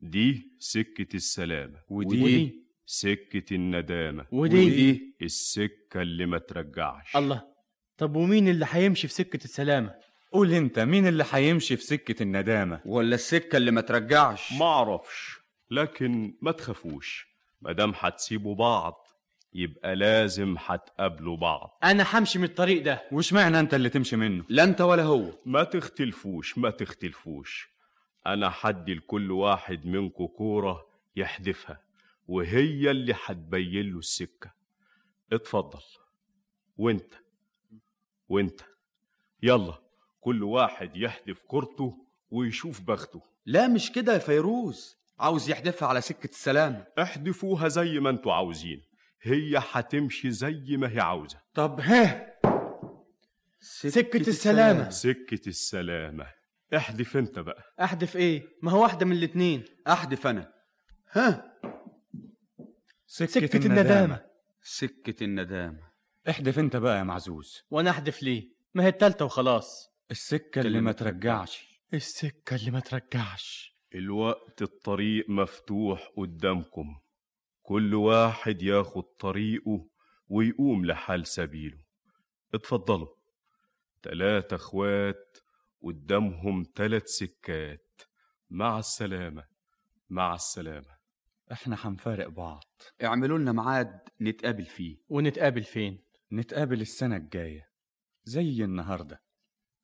[SPEAKER 6] دي سكة السلامة
[SPEAKER 11] ودي,
[SPEAKER 12] ودي
[SPEAKER 6] سكة الندامة
[SPEAKER 9] ودي,
[SPEAKER 12] ودي
[SPEAKER 6] السكة اللي ما ترجعش.
[SPEAKER 9] الله طب ومين اللي هيمشي في سكة السلامة؟
[SPEAKER 11] قول انت مين اللي هيمشي في سكة الندامة؟
[SPEAKER 12] ولا السكة اللي ما ترجعش؟
[SPEAKER 6] معرفش لكن ما تخافوش مادام هتسيبوا بعض يبقى لازم هتقابلوا بعض.
[SPEAKER 9] أنا همشي من الطريق ده.
[SPEAKER 11] واشمعنى انت اللي تمشي منه؟
[SPEAKER 12] لا انت ولا هو.
[SPEAKER 6] ما تختلفوش ما تختلفوش. أنا حدي لكل واحد منكم كورة يحدفها وهي اللي هتبين له السكة. اتفضل. وانت. وانت. يلا كل واحد يحدف كورته ويشوف بخته.
[SPEAKER 12] لا مش كده يا فيروز؟ عاوز يحدفها على سكة السلام
[SPEAKER 6] احدفوها زي ما أنتوا عاوزين. هي هتمشي زي ما هي عاوزة.
[SPEAKER 9] طب ها. سكة السلامة.
[SPEAKER 6] سكة السلامة. احدف انت بقى.
[SPEAKER 9] احدف إيه؟ ما هو واحدة من الاتنين.
[SPEAKER 12] احدف أنا. ها؟
[SPEAKER 11] سكة,
[SPEAKER 9] سكة الندامة.
[SPEAKER 12] سكة الندامة.
[SPEAKER 11] احدف انت بقى يا معزوز.
[SPEAKER 9] وأنا احدف ليه؟ ما هي التالتة وخلاص.
[SPEAKER 11] السكة اللي ما ترجعش.
[SPEAKER 9] السكة اللي ما ترجعش.
[SPEAKER 6] الوقت الطريق مفتوح قدامكم. كل واحد ياخد طريقه ويقوم لحال سبيله. اتفضلوا. تلاتة اخوات قدامهم تلات سكات. مع السلامة. مع السلامة.
[SPEAKER 11] إحنا هنفارق بعض.
[SPEAKER 12] اعملوا لنا ميعاد نتقابل فيه.
[SPEAKER 9] ونتقابل فين؟
[SPEAKER 11] نتقابل السنة الجاية. زي النهاردة.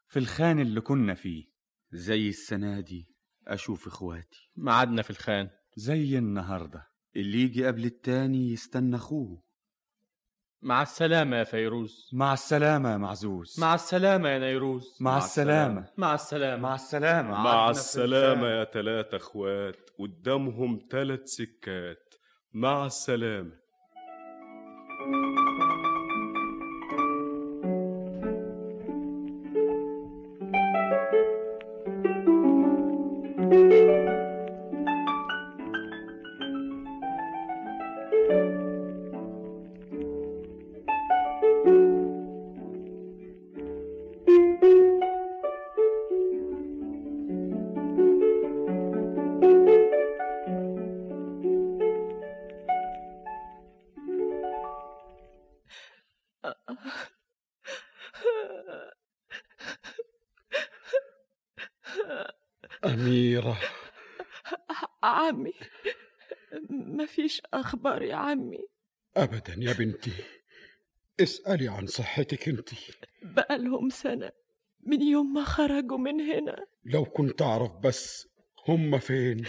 [SPEAKER 11] في الخان اللي كنا فيه.
[SPEAKER 12] زي السنة دي. أشوف إخواتي.
[SPEAKER 9] ميعادنا في الخان.
[SPEAKER 11] زي النهاردة.
[SPEAKER 12] اللي يجي قبل التاني يستنى أخوه
[SPEAKER 9] مع السلامة يا فيروز.
[SPEAKER 11] مع السلامة يا معزوز.
[SPEAKER 9] مع السلامة يا نيروز.
[SPEAKER 11] مع السلامة.
[SPEAKER 9] مع السلامة.
[SPEAKER 11] مع السلامة.
[SPEAKER 6] مع السلامة يا تلاتة أخوات. قدامهم تلات سكات. مع السلامة.
[SPEAKER 5] أميرة
[SPEAKER 13] يا
[SPEAKER 5] بنتي. اسألي عن صحتك انت.
[SPEAKER 13] بقالهم سنة من يوم ما خرجوا من هنا.
[SPEAKER 5] لو كنت أعرف بس هم فين؟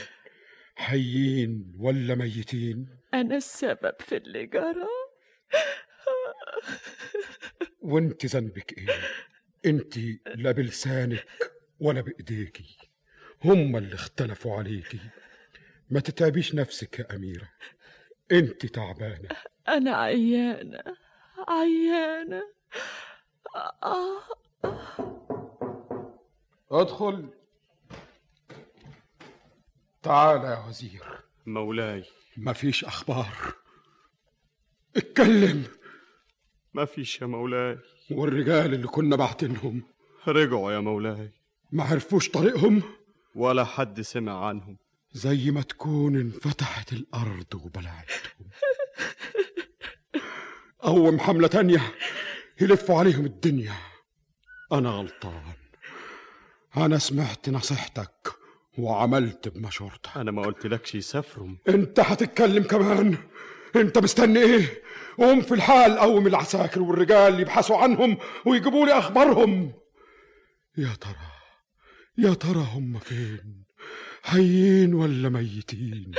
[SPEAKER 5] حيين ولا ميتين؟
[SPEAKER 13] أنا السبب في اللي جرى.
[SPEAKER 5] وانت ذنبك إيه؟ انت لا بلسانك ولا بايديكي هم اللي اختلفوا عليكي ما تتعبيش نفسك يا أميرة. انت تعبانة.
[SPEAKER 13] أنا عيانة عيانة. آه
[SPEAKER 5] ادخل. تعال يا وزير.
[SPEAKER 6] مولاي.
[SPEAKER 5] مفيش أخبار. اتكلم.
[SPEAKER 6] مفيش يا مولاي.
[SPEAKER 5] والرجال اللي كنا بعتنهم
[SPEAKER 6] رجعوا يا مولاي.
[SPEAKER 5] ما عرفوش طريقهم.
[SPEAKER 6] ولا حد سمع عنهم.
[SPEAKER 5] زي ما تكون انفتحت الأرض وبلعتهم قوم حملة تانية يلفوا عليهم الدنيا. أنا غلطان. أنا سمعت نصيحتك وعملت بمشورتك.
[SPEAKER 6] أنا ما قلتلكش يسافروا
[SPEAKER 5] أنت هتتكلم كمان. أنت مستني إيه؟ قوم في الحال قوم العساكر والرجال يبحثوا عنهم ويجيبوا لي أخبارهم. يا ترى يا ترى هم فين؟ حيين ولا ميتين؟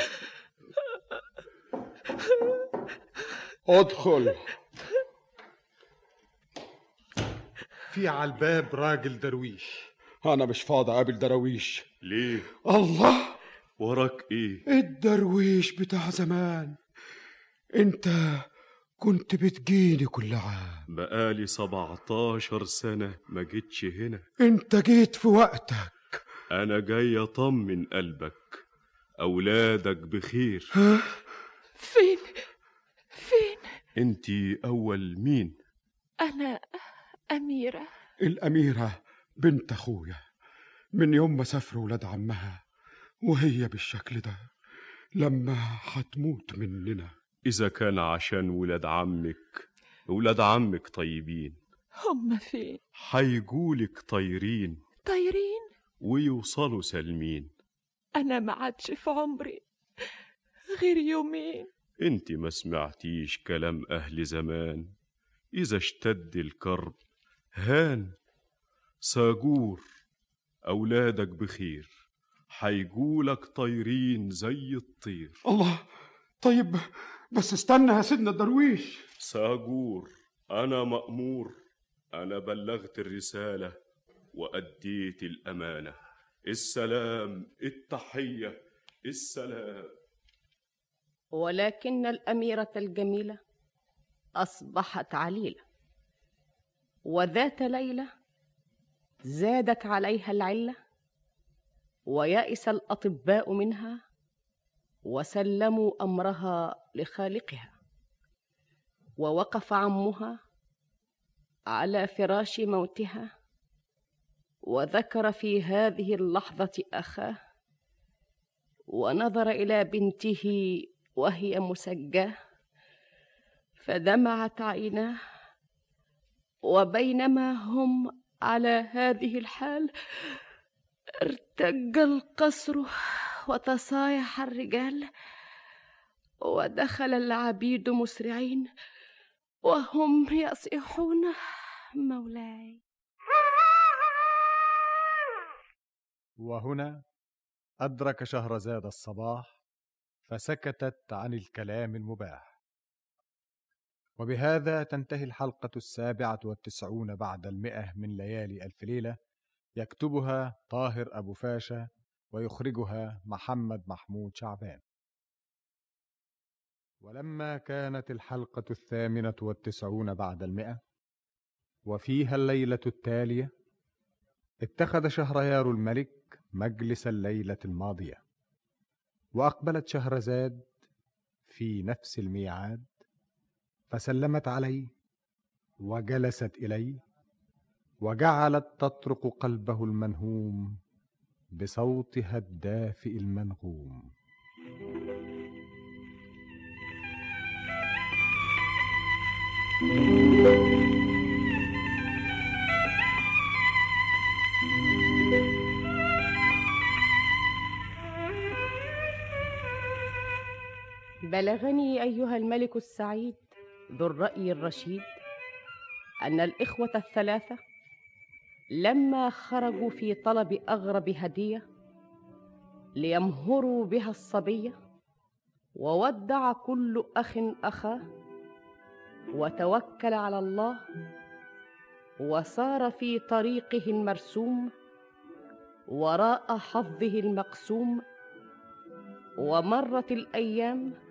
[SPEAKER 5] ادخل. في على الباب راجل درويش. أنا مش فاضي اقابل دراويش
[SPEAKER 6] ليه؟
[SPEAKER 5] الله!
[SPEAKER 6] وراك إيه؟
[SPEAKER 5] الدرويش بتاع زمان. أنت كنت بتجيني كل عام.
[SPEAKER 6] بقالي 17 سنة ما جيتش هنا.
[SPEAKER 5] أنت جيت في وقتك.
[SPEAKER 6] أنا جاي أطمن قلبك. أولادك بخير.
[SPEAKER 5] ها
[SPEAKER 13] فين؟ فين؟
[SPEAKER 6] انتي أول مين؟
[SPEAKER 13] أنا أميرة.
[SPEAKER 5] الأميرة بنت أخويا. من يوم ما سافروا ولاد عمها وهي بالشكل ده لما هتموت مننا.
[SPEAKER 6] إذا كان عشان ولاد عمك. ولاد عمك طيبين.
[SPEAKER 13] هم فين؟
[SPEAKER 6] حيجولك طايرين
[SPEAKER 13] طايرين
[SPEAKER 6] ويوصلوا سالمين.
[SPEAKER 13] أنا ما عادش في عمري غير يومين.
[SPEAKER 6] أنت ما سمعتيش كلام أهل زمان. إذا اشتد الكرب هان. ساجور أولادك بخير. حيجولك طايرين زي الطير.
[SPEAKER 5] الله طيب بس استنى يا سيدنا الدرويش.
[SPEAKER 6] ساجور أنا مأمور. أنا بلغت الرسالة. وأديت الأمانة. السلام التحية السلام.
[SPEAKER 2] ولكن الأميرة الجميلة أصبحت عليلة وذات ليلة زادت عليها العلة ويأس الأطباء منها وسلموا أمرها لخالقها ووقف عمها على فراش موتها وذكر في هذه اللحظة أخاه ونظر إلى بنته وهي مسجاه فدمعت عيناه وبينما هم على هذه الحال ارتج القصر وتصايح الرجال ودخل العبيد مسرعين وهم يصيحون مولاي
[SPEAKER 1] وهنا أدرك شهرزاد الصباح فسكتت عن الكلام المباح. وبهذا تنتهي الحلقة السابعة والتسعون بعد المئة من ليالي ألف ليلة يكتبها طاهر أبو فاشا ويخرجها محمد محمود شعبان. ولما كانت الحلقة الثامنة والتسعون بعد المئة وفيها الليلة التالية اتخذ شهريار الملك مجلس الليلة الماضية وأقبلت شهرزاد في نفس الميعاد فسلمت عليه وجلست إليه وجعلت تطرق قلبه المنهوم بصوتها الدافئ المنغوم.
[SPEAKER 2] بلغني أيها الملك السعيد ذو الرأي الرشيد أن الإخوة الثلاثة لما خرجوا في طلب أغرب هدية ليمهروا بها الصبية وودع كل أخ أخاه وتوكل على الله وسار في طريقه المرسوم وراء حظه المقسوم ومرت الأيام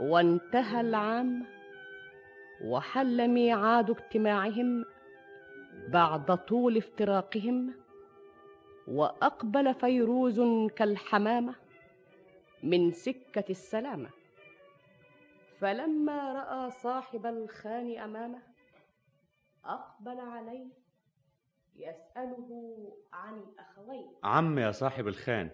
[SPEAKER 2] وانتهى العام وحل ميعاد اجتماعهم بعد طول افتراقهم وأقبل فيروز كالحمامة من سكة السلامة. فلما رأى صاحب الخان أمامه أقبل عليه يسأله عن الأخوين.
[SPEAKER 11] عم يا صاحب الخان.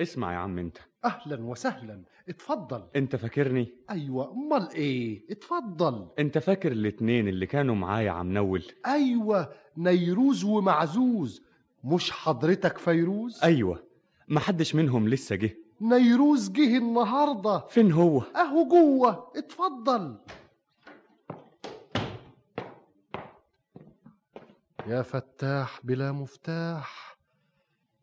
[SPEAKER 11] اسمع يا عم انت.
[SPEAKER 14] أهلا وسهلا. اتفضل.
[SPEAKER 11] انت فاكرني؟
[SPEAKER 14] أيوه. أمال إيه؟ اتفضل.
[SPEAKER 11] انت فاكر الاتنين اللي كانوا معايا عم نول؟
[SPEAKER 14] أيوه. نيروز ومعزوز. مش حضرتك فيروز؟
[SPEAKER 11] أيوه. محدش منهم لسه جه.
[SPEAKER 14] نيروز جه النهارده.
[SPEAKER 11] فين هو؟
[SPEAKER 14] أهو جوه. اتفضل. يا فتاح بلا مفتاح.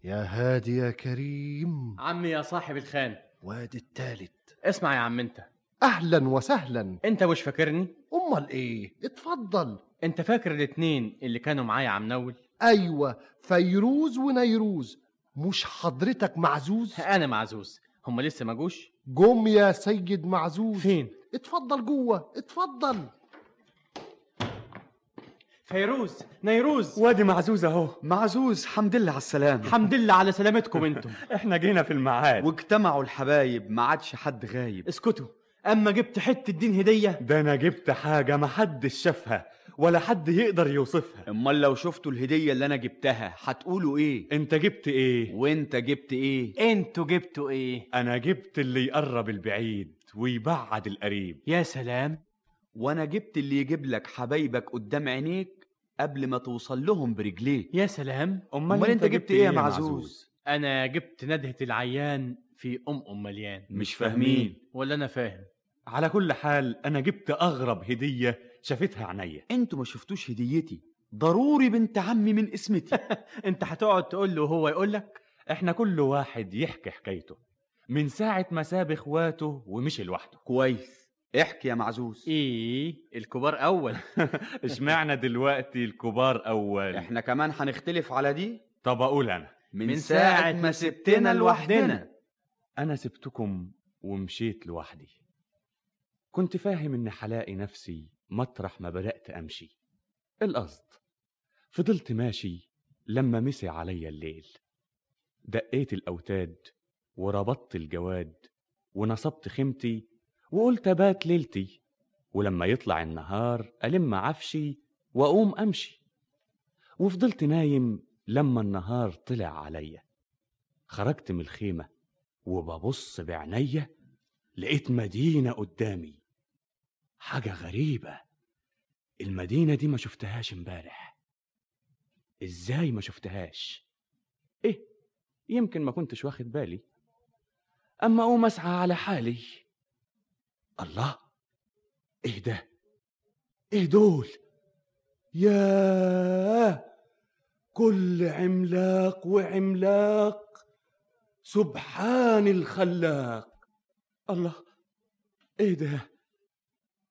[SPEAKER 14] يا هادي يا كريم.
[SPEAKER 9] عمي يا صاحب الخان.
[SPEAKER 14] وادي التالت.
[SPEAKER 9] اسمع يا عم انت.
[SPEAKER 14] أهلا وسهلا.
[SPEAKER 9] انت مش فاكرني؟
[SPEAKER 14] أمال إيه؟ اتفضل.
[SPEAKER 9] انت فاكر الاتنين اللي كانوا معايا عم نول
[SPEAKER 14] أيوه فيروز ونيروز. مش حضرتك معزوز؟
[SPEAKER 9] أنا معزوز. هم لسه ما جوش؟
[SPEAKER 14] جم يا سيد معزوز.
[SPEAKER 9] فين؟
[SPEAKER 14] اتفضل جوه اتفضل.
[SPEAKER 9] فيروز نيروز.
[SPEAKER 11] وادي معزوز اهو.
[SPEAKER 12] معزوز حمد لله على السلامة.
[SPEAKER 9] حمد لله على سلامتكم أنتم.
[SPEAKER 11] إحنا جينا في الميعاد
[SPEAKER 12] واجتمعوا الحبايب ما عادش حد غايب.
[SPEAKER 9] اسكتوا. اما جبت حتة دين هدية.
[SPEAKER 11] ده أنا جبت حاجة محدش شافها ولا حد يقدر يوصفها.
[SPEAKER 12] امال لو شفتوا الهدية اللي أنا جبتها هتقولوا إيه؟
[SPEAKER 11] انت جبت إيه؟
[SPEAKER 12] وانت جبت إيه؟
[SPEAKER 9] أنتوا جبتوا إيه؟
[SPEAKER 11] أنا جبت اللي يقرب البعيد ويبعد القريب.
[SPEAKER 9] يا سلام.
[SPEAKER 12] وأنا جبت اللي يجيب لك حبايبك قدام عينيك قبل ما توصل لهم برجليك.
[SPEAKER 9] يا سلام
[SPEAKER 12] أمال أنت جبت إيه يا معزوز؟
[SPEAKER 9] أنا جبت ندهة العيان في أم ام مليان
[SPEAKER 15] مش فاهمين.
[SPEAKER 9] ولا أنا فاهم.
[SPEAKER 4] على كل حال أنا جبت أغرب هدية شافتها عينيا.
[SPEAKER 12] أنتوا ما شفتوش هديتي. ضروري بنت عمي من اسمتي.
[SPEAKER 9] أنت هتقعد تقول له وهو يقول لك؟
[SPEAKER 4] إحنا كل واحد يحكي حكايته. من ساعة ما ساب إخواته ومشي لوحده.
[SPEAKER 12] كويس. احكي يا معزوز.
[SPEAKER 9] إيه الكبار أول.
[SPEAKER 4] اشمعنى دلوقتي الكبار أول؟
[SPEAKER 12] إحنا كمان هنختلف على دي.
[SPEAKER 4] طب أقول أنا.
[SPEAKER 12] من ساعة ما سبتنا لوحدنا.
[SPEAKER 4] أنا سبتكم ومشيت لوحدي. كنت فاهم إن هلاقي نفسي مطرح ما بدأت أمشي. القصد. فضلت ماشي لما مسي عليا الليل. دقيت الأوتاد وربطت الجواد ونصبت خيمتي وقلت أبات ليلتي ولما يطلع النهار ألم عفشي وأقوم أمشي. وفضلت نايم لما النهار طلع عليا. خرجت من الخيمة وببص بعينيا لقيت مدينة قدامي. حاجة غريبة المدينة دي ما شفتهاش امبارح. إزاي ما شفتهاش؟ إيه يمكن ما كنتش واخد بالي. أما أقوم أسعى على حالي. الله! إيه ده؟ إيه دول؟ ياه! كل عملاق وعملاق سبحان الخلاق! الله! إيه ده؟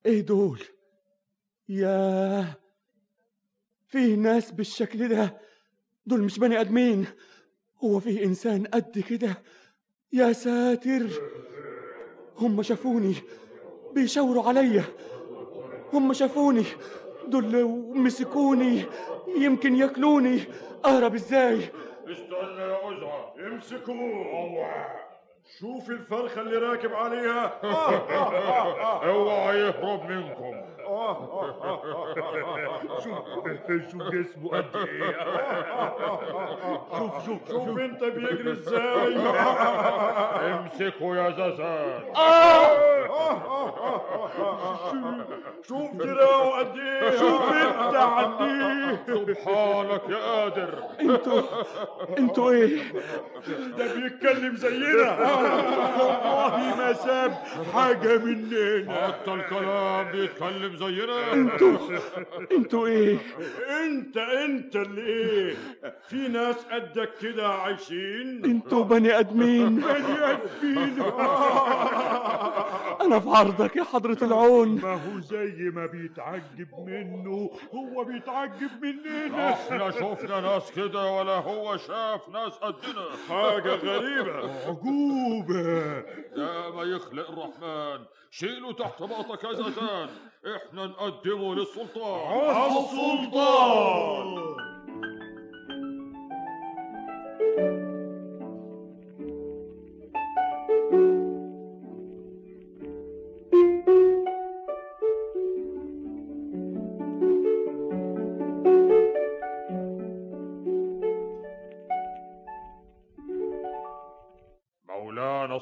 [SPEAKER 4] إيه دول؟ ياه! فيه ناس بالشكل ده! دول مش بني آدمين! هو فيه إنسان قد كده؟ يا ساتر! هم شافوني! بيشاوروا عليا هم شافوني دول مسكوني يمكن ياكلوني. أهرب إزاي؟
[SPEAKER 16] استنى يا أزعة امسكوه شوف الفرخة اللي راكب عليها. اوعى يهرب منكم. شوف شوف جسمه قد إيه. شوف شوف شوف إنت بيجري إزاي. امسكه يا زازان شوف دراعه قد إيه. شوف إنت عنيه سبحانك يا قادر.
[SPEAKER 9] أنتوا أنتوا إيه؟
[SPEAKER 16] ده بيتكلم زينا. والله ما ساب حاجة مننا. حتى الكلام بيتكلم زينا.
[SPEAKER 9] أنتوا أنتوا إيه؟
[SPEAKER 16] انت انت اللي إيه؟ في ناس قدك كده عايشين.
[SPEAKER 9] أنتوا بني ادمين.
[SPEAKER 16] بني ادمين.
[SPEAKER 9] أنا في عرضك يا حضرة العون.
[SPEAKER 16] ما هو زي ما بيتعجب منه. هو بيتعجب مننا. إحنا شفنا ناس كده ولا هو شاف ناس قدنا. حاجة غريبة. عجوبة. يا ما يخلق الرحمن. شيله تحت باطك يا إحنا نقدمه للسلطان. السلطان.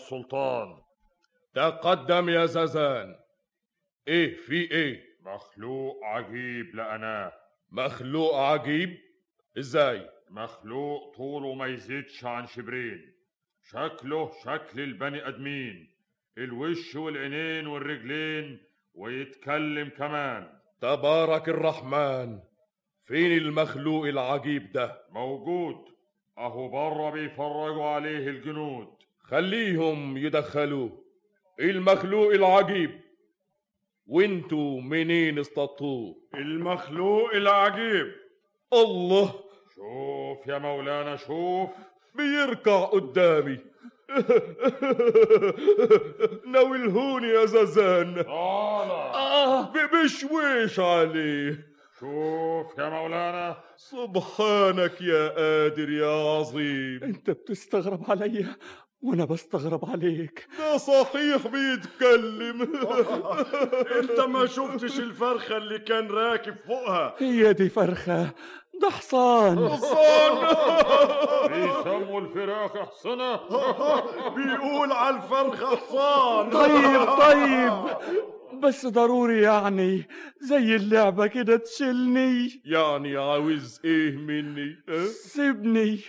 [SPEAKER 16] السلطان
[SPEAKER 17] تقدم يا زازان. إيه في إيه؟
[SPEAKER 16] مخلوق عجيب لأناه
[SPEAKER 17] مخلوق عجيب؟ إزاي؟
[SPEAKER 16] مخلوق طوله ما يزيدش عن شبرين. شكله شكل البني أدمين. الوش والعينين والرجلين ويتكلم كمان.
[SPEAKER 17] تبارك الرحمن. فين المخلوق العجيب ده؟
[SPEAKER 16] موجود. أهو بره بيفرجوا عليه الجنود.
[SPEAKER 17] خليهم يدخلوه المخلوق العجيب. وانتوا منين اصطدتوه
[SPEAKER 16] المخلوق العجيب.
[SPEAKER 17] الله!
[SPEAKER 16] شوف يا مولانا شوف.
[SPEAKER 17] بيركع قدامي. ناولهوني يا زازان. آه. بشويش عليه.
[SPEAKER 16] شوف يا مولانا.
[SPEAKER 17] سبحانك يا قادر يا عظيم.
[SPEAKER 9] أنت بتستغرب عليا. وأنا بستغرب عليك.
[SPEAKER 17] ده صحيح بيتكلم.
[SPEAKER 16] انت ما شفتش الفرخة اللي كان راكب فوقها؟
[SPEAKER 9] هي دي فرخة. ده حصان.
[SPEAKER 17] حصان.
[SPEAKER 16] بيسموا الفراخ حصنة
[SPEAKER 17] بيقول على الفرخة حصان.
[SPEAKER 9] طيب طيب.
[SPEAKER 18] بس ضروري يعني زي اللعبة كده تشيلني.
[SPEAKER 17] يعني عاوز إيه مني؟
[SPEAKER 18] سيبني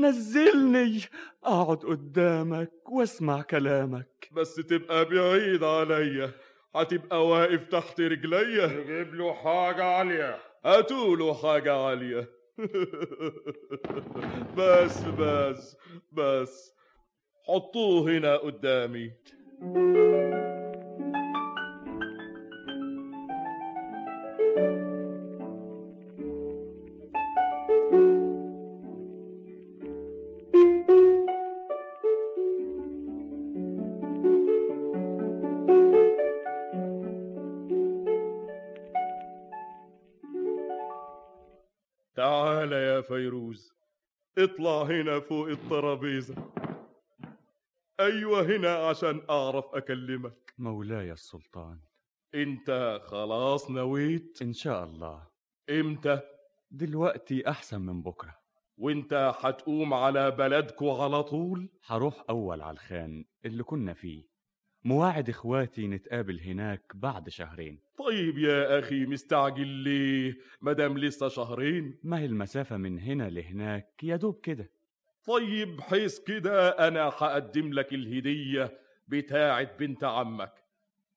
[SPEAKER 18] نزلني. أقعد قدامك وأسمع كلامك.
[SPEAKER 17] بس تبقى بعيد عليا. هتبقى واقف تحت رجليا.
[SPEAKER 19] نجيب له حاجة عالية.
[SPEAKER 17] هاتوله حاجة عالية. بس بس بس. حطوه هنا قدامي. اطلع هنا فوق الترابيزة. أيوة هنا عشان أعرف أكلمك.
[SPEAKER 4] مولاي السلطان.
[SPEAKER 17] أنت خلاص نويت؟
[SPEAKER 4] إن شاء الله.
[SPEAKER 17] إمتى؟
[SPEAKER 4] دلوقتي أحسن من بكرة.
[SPEAKER 17] وأنت هتقوم على بلدكو على طول؟
[SPEAKER 4] هروح أول على الخان اللي كنا فيه. مواعد إخواتي نتقابل هناك بعد شهرين.
[SPEAKER 17] طيب يا أخي مستعجل ليه؟ مدام لسه شهرين.
[SPEAKER 4] ما هي المسافة من هنا لهناك؟ يا دوب كده.
[SPEAKER 17] طيب حيث كده أنا هقدم لك الهدية بتاعت بنت عمك.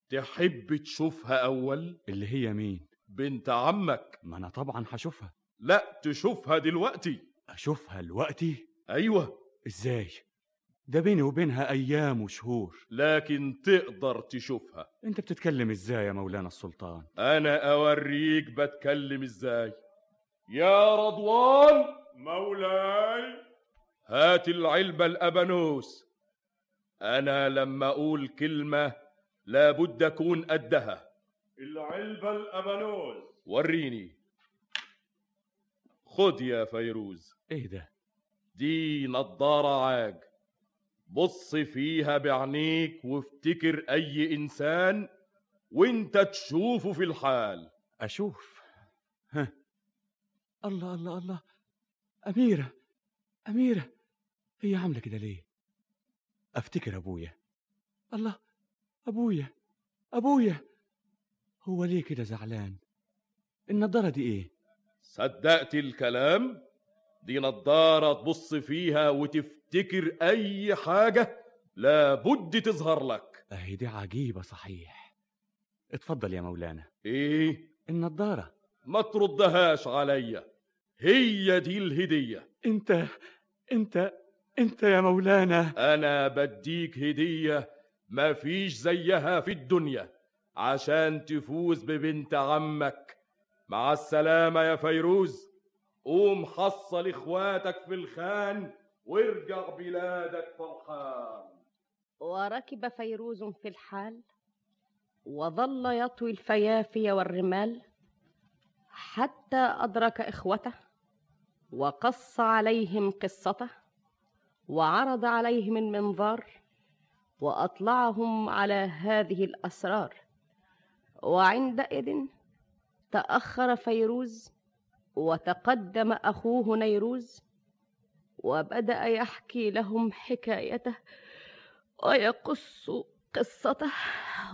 [SPEAKER 17] تحب تشوفها أول؟
[SPEAKER 4] اللي هي مين؟
[SPEAKER 17] بنت عمك.
[SPEAKER 4] ما أنا طبعا هشوفها.
[SPEAKER 17] لا تشوفها دلوقتي.
[SPEAKER 4] أشوفها دلوقتي؟
[SPEAKER 17] أيوة.
[SPEAKER 4] إزاي؟ ده بيني وبينها أيام وشهور.
[SPEAKER 17] لكن تقدر تشوفها.
[SPEAKER 4] أنت بتتكلم إزاي يا مولانا السلطان؟
[SPEAKER 17] أنا أوريك بتكلم إزاي. يا رضوان
[SPEAKER 19] مولاي
[SPEAKER 17] هات العلبة الأبانوس. أنا لما أقول كلمة لابد أكون قدها.
[SPEAKER 19] العلبة الأبانوس.
[SPEAKER 17] وريني. خد يا فيروز.
[SPEAKER 4] إيه ده؟
[SPEAKER 17] دي نضارة عاج. بص فيها بعينيك وافتكر أي إنسان وانت تشوفه في الحال.
[SPEAKER 4] أشوف. ها. الله الله الله. أميرة أميرة هي عاملة كده ليه؟ أفتكر أبويا. الله أبويا أبويا. هو ليه كده زعلان؟ النضارة دي إيه؟
[SPEAKER 17] صدقت الكلام؟ دي نضارة تبص فيها وتفتكر أي حاجة لابد تظهر لك.
[SPEAKER 4] أهي دي عجيبة صحيح. اتفضل يا مولانا.
[SPEAKER 17] إيه؟
[SPEAKER 4] النضارة.
[SPEAKER 17] ما تردهاش عليا. هي دي الهدية.
[SPEAKER 18] أنت أنت أنت يا مولانا.
[SPEAKER 17] أنا بديك هدية ما فيش زيها في الدنيا عشان تفوز ببنت عمك. مع السلامة يا فيروز. قوم حصل اخواتك في الخان وارجع بلادك فرحان.
[SPEAKER 2] وركب فيروز في الحال وظل يطوي الفيافي والرمال حتى أدرك إخوته وقص عليهم قصته وعرض عليهم المنظار وأطلعهم على هذه الأسرار. وعندئذ تأخر فيروز وتقدم أخوه نيروز وبدأ يحكي لهم حكايته ويقص قصته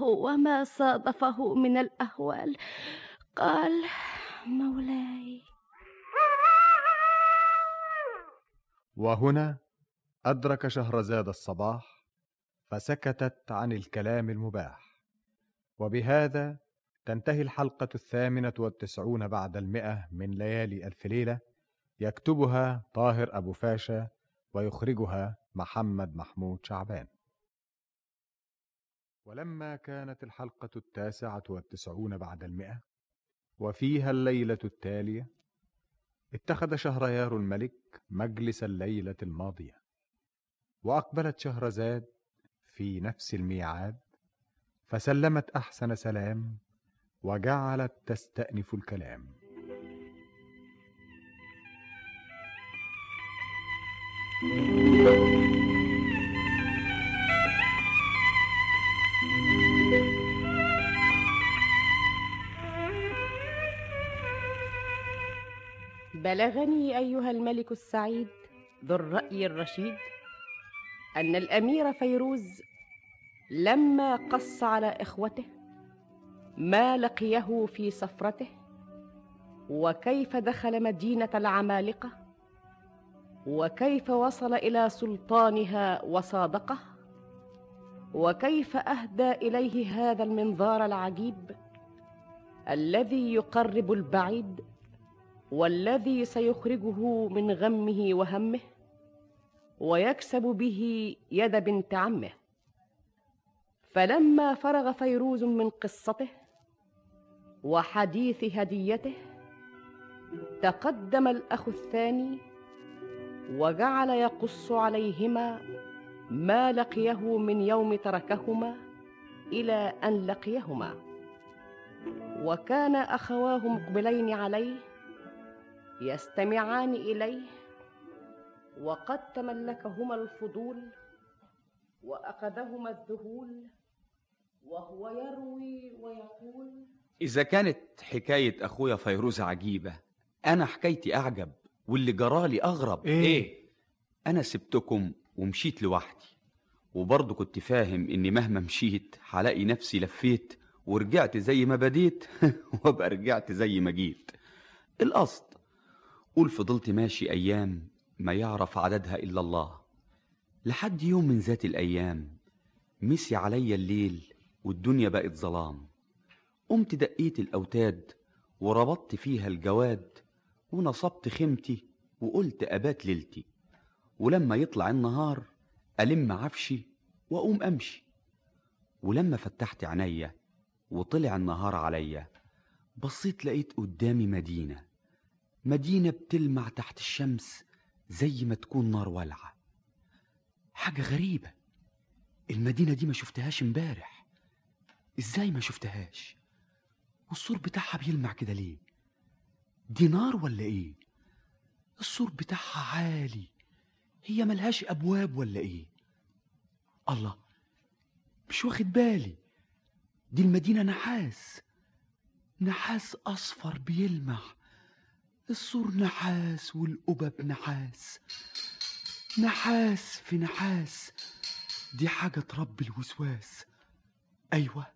[SPEAKER 2] وما صادفه من الأهوال. قال مولاي.
[SPEAKER 1] وهنا أدرك شهرزاد الصباح فسكتت عن الكلام المباح. وبهذا تنتهي الحلقة الثامنة والتسعون بعد المئة من ليالي ألف ليلة يكتبها طاهر أبو فاشا ويخرجها محمد محمود شعبان. ولما كانت الحلقة التاسعة والتسعون بعد المئة وفيها الليلة التالية اتخذ شهريار الملك مجلس الليلة الماضية وأقبلت شهرزاد في نفس الميعاد فسلمت أحسن سلام وجعلت تستأنف الكلام.
[SPEAKER 2] بلغني أيها الملك السعيد ذو الرأي الرشيد أن الأمير فيروز لما قص على إخوته ما لقيه في سفرته وكيف دخل مدينة العمالقة؟ وكيف وصل إلى سلطانها وصادقه؟ وكيف أهدى إليه هذا المنظار العجيب؟ الذي يقرب البعيد والذي سيخرجه من غمه وهمه ويكسب به يد بنت عمه. فلما فرغ فيروز من قصته وحديث هديته تقدم الأخ الثاني وجعل يقص عليهما ما لقيه من يوم تركهما إلى أن لقيهما. وكان أخواه مقبلين عليه يستمعان إليه وقد تملكهما الفضول وأخذهما الذهول وهو يروي ويقول
[SPEAKER 12] إذا كانت حكاية أخويا فيروز عجيبة أنا حكايتي أعجب واللي جرالي أغرب.
[SPEAKER 20] إيه؟
[SPEAKER 12] إيه؟ أنا سبتكم ومشيت لوحدي وبرضه كنت فاهم إني مهما مشيت هلاقي نفسي لفيت ورجعت زي ما بديت وأبقى رجعت زي ما جيت. القصد. قول فضلت ماشي أيام ما يعرف عددها إلا الله. لحد يوم من ذات الأيام مسي عليا الليل والدنيا بقت ظلام. قمت دقيت الأوتاد وربطت فيها الجواد ونصبت خيمتي وقلت أبات ليلتي ولما يطلع النهار ألم عفشي وأقوم أمشي. ولما فتحت عينيا وطلع النهار عليا بصيت لقيت قدامي مدينة مدينة بتلمع تحت الشمس زي ما تكون نار والعة حاجة غريبة المدينة دي ما شفتهاش امبارح. إزاي ما شفتهاش؟ والسور بتاعها بيلمع كده ليه؟ دي نار ولا إيه؟ السور بتاعها عالي. هي ملهاش أبواب ولا إيه؟ الله مش واخد بالي. دي المدينة نحاس. نحاس أصفر بيلمع. السور نحاس والقبب نحاس. نحاس في نحاس. دي حاجة تربي الوسواس. أيوة.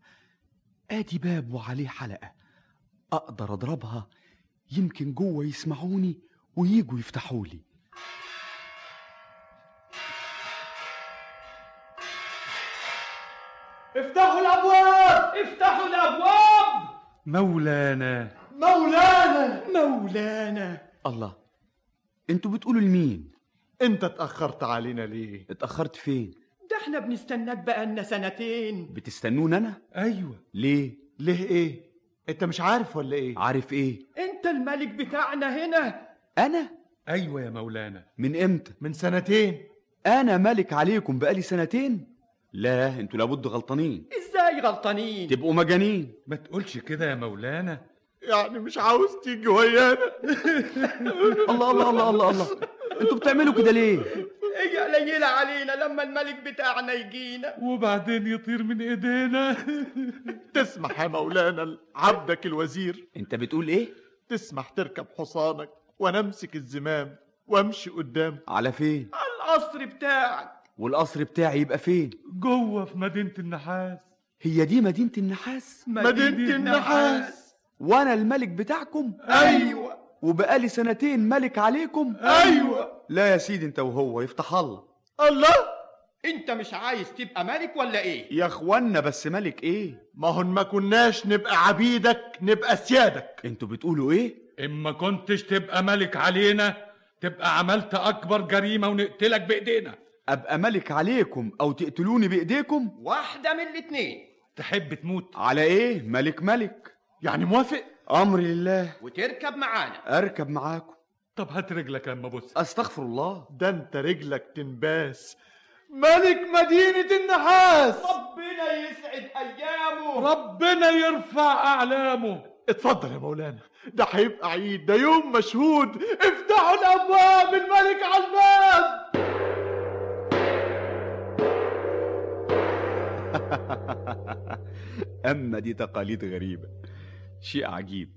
[SPEAKER 12] آدي باب وعليه حلقة. أقدر أضربها؟ يمكن جوة يسمعوني ويجوا يفتحولي.
[SPEAKER 21] افتحوا الأبواب! افتحوا الأبواب!
[SPEAKER 20] مولانا.
[SPEAKER 21] مولانا! مولانا.
[SPEAKER 12] الله أنتوا بتقولوا لمين؟
[SPEAKER 20] انت اتأخرت علينا ليه؟
[SPEAKER 12] اتأخرت فين؟
[SPEAKER 21] ده إحنا بنستناك بقالنا سنتين.
[SPEAKER 12] بتستنون أنا؟
[SPEAKER 20] أيوه.
[SPEAKER 12] ليه؟
[SPEAKER 20] ليه إيه؟ أنت مش عارف ولا إيه؟
[SPEAKER 12] عارف إيه؟
[SPEAKER 21] أنت الملك بتاعنا هنا.
[SPEAKER 12] أنا؟
[SPEAKER 20] أيوه يا مولانا.
[SPEAKER 12] من إمتى؟
[SPEAKER 20] من سنتين.
[SPEAKER 12] أنا ملك عليكم بقالي سنتين؟ لا أنتوا لابد غلطانين.
[SPEAKER 21] إزاي غلطانين؟
[SPEAKER 12] تبقوا مجانين.
[SPEAKER 20] ما تقولش كده يا مولانا. يعني مش عاوز تيجي ويانا؟
[SPEAKER 12] الله الله الله الله الله. أنتوا بتعملوا كده ليه؟
[SPEAKER 21] إجي قليلة علينا لما الملك بتاعنا يجينا.
[SPEAKER 20] وبعدين يطير من إيدينا. تسمح يا مولانا عبدك الوزير.
[SPEAKER 12] أنت بتقول إيه؟
[SPEAKER 20] تسمح تركب حصانك وأنا امسك الزمام وامشي قدام.
[SPEAKER 12] على فين؟
[SPEAKER 21] على القصر بتاعك.
[SPEAKER 12] والقصر بتاعي يبقى فين؟
[SPEAKER 20] جوه في مدينة النحاس.
[SPEAKER 12] هي دي مدينة النحاس؟
[SPEAKER 20] مدينة النحاس.
[SPEAKER 12] وأنا الملك بتاعكم؟
[SPEAKER 21] أيوه.
[SPEAKER 12] وبقالي سنتين ملك عليكم؟
[SPEAKER 20] أيوه.
[SPEAKER 12] لا يا سيدي انت وهو يفتح الله.
[SPEAKER 20] الله؟
[SPEAKER 21] انت مش عايز تبقى ملك ولا إيه؟
[SPEAKER 12] يا اخوانا بس ملك إيه؟
[SPEAKER 20] ما هن ما كناش نبقى عبيدك نبقى سيادك.
[SPEAKER 12] أنتوا بتقولوا إيه؟
[SPEAKER 20] اما كنتش تبقى ملك علينا تبقى عملت أكبر جريمة ونقتلك بإيدينا.
[SPEAKER 12] أبقى ملك عليكم أو تقتلوني بإيديكم؟
[SPEAKER 21] واحدة من الاتنين.
[SPEAKER 20] تحب تموت؟
[SPEAKER 12] على إيه؟ ملك ملك.
[SPEAKER 20] يعني موافق؟
[SPEAKER 12] امري لله.
[SPEAKER 21] وتركب معانا.
[SPEAKER 12] أركب معاكم.
[SPEAKER 20] طب هات رجلك لما بص
[SPEAKER 12] أستغفر الله.
[SPEAKER 20] ده أنت رجلك تنباس. ملك مدينة النحاس.
[SPEAKER 21] ربنا يسعد أيامه.
[SPEAKER 20] ربنا يرفع أعلامه. اتفضل يا مولانا. ده هيبقى عيد ده يوم مشهود. افتحوا الأبواب الملك على الباب.
[SPEAKER 12] أما دي تقاليد غريبة. شيء عجيب.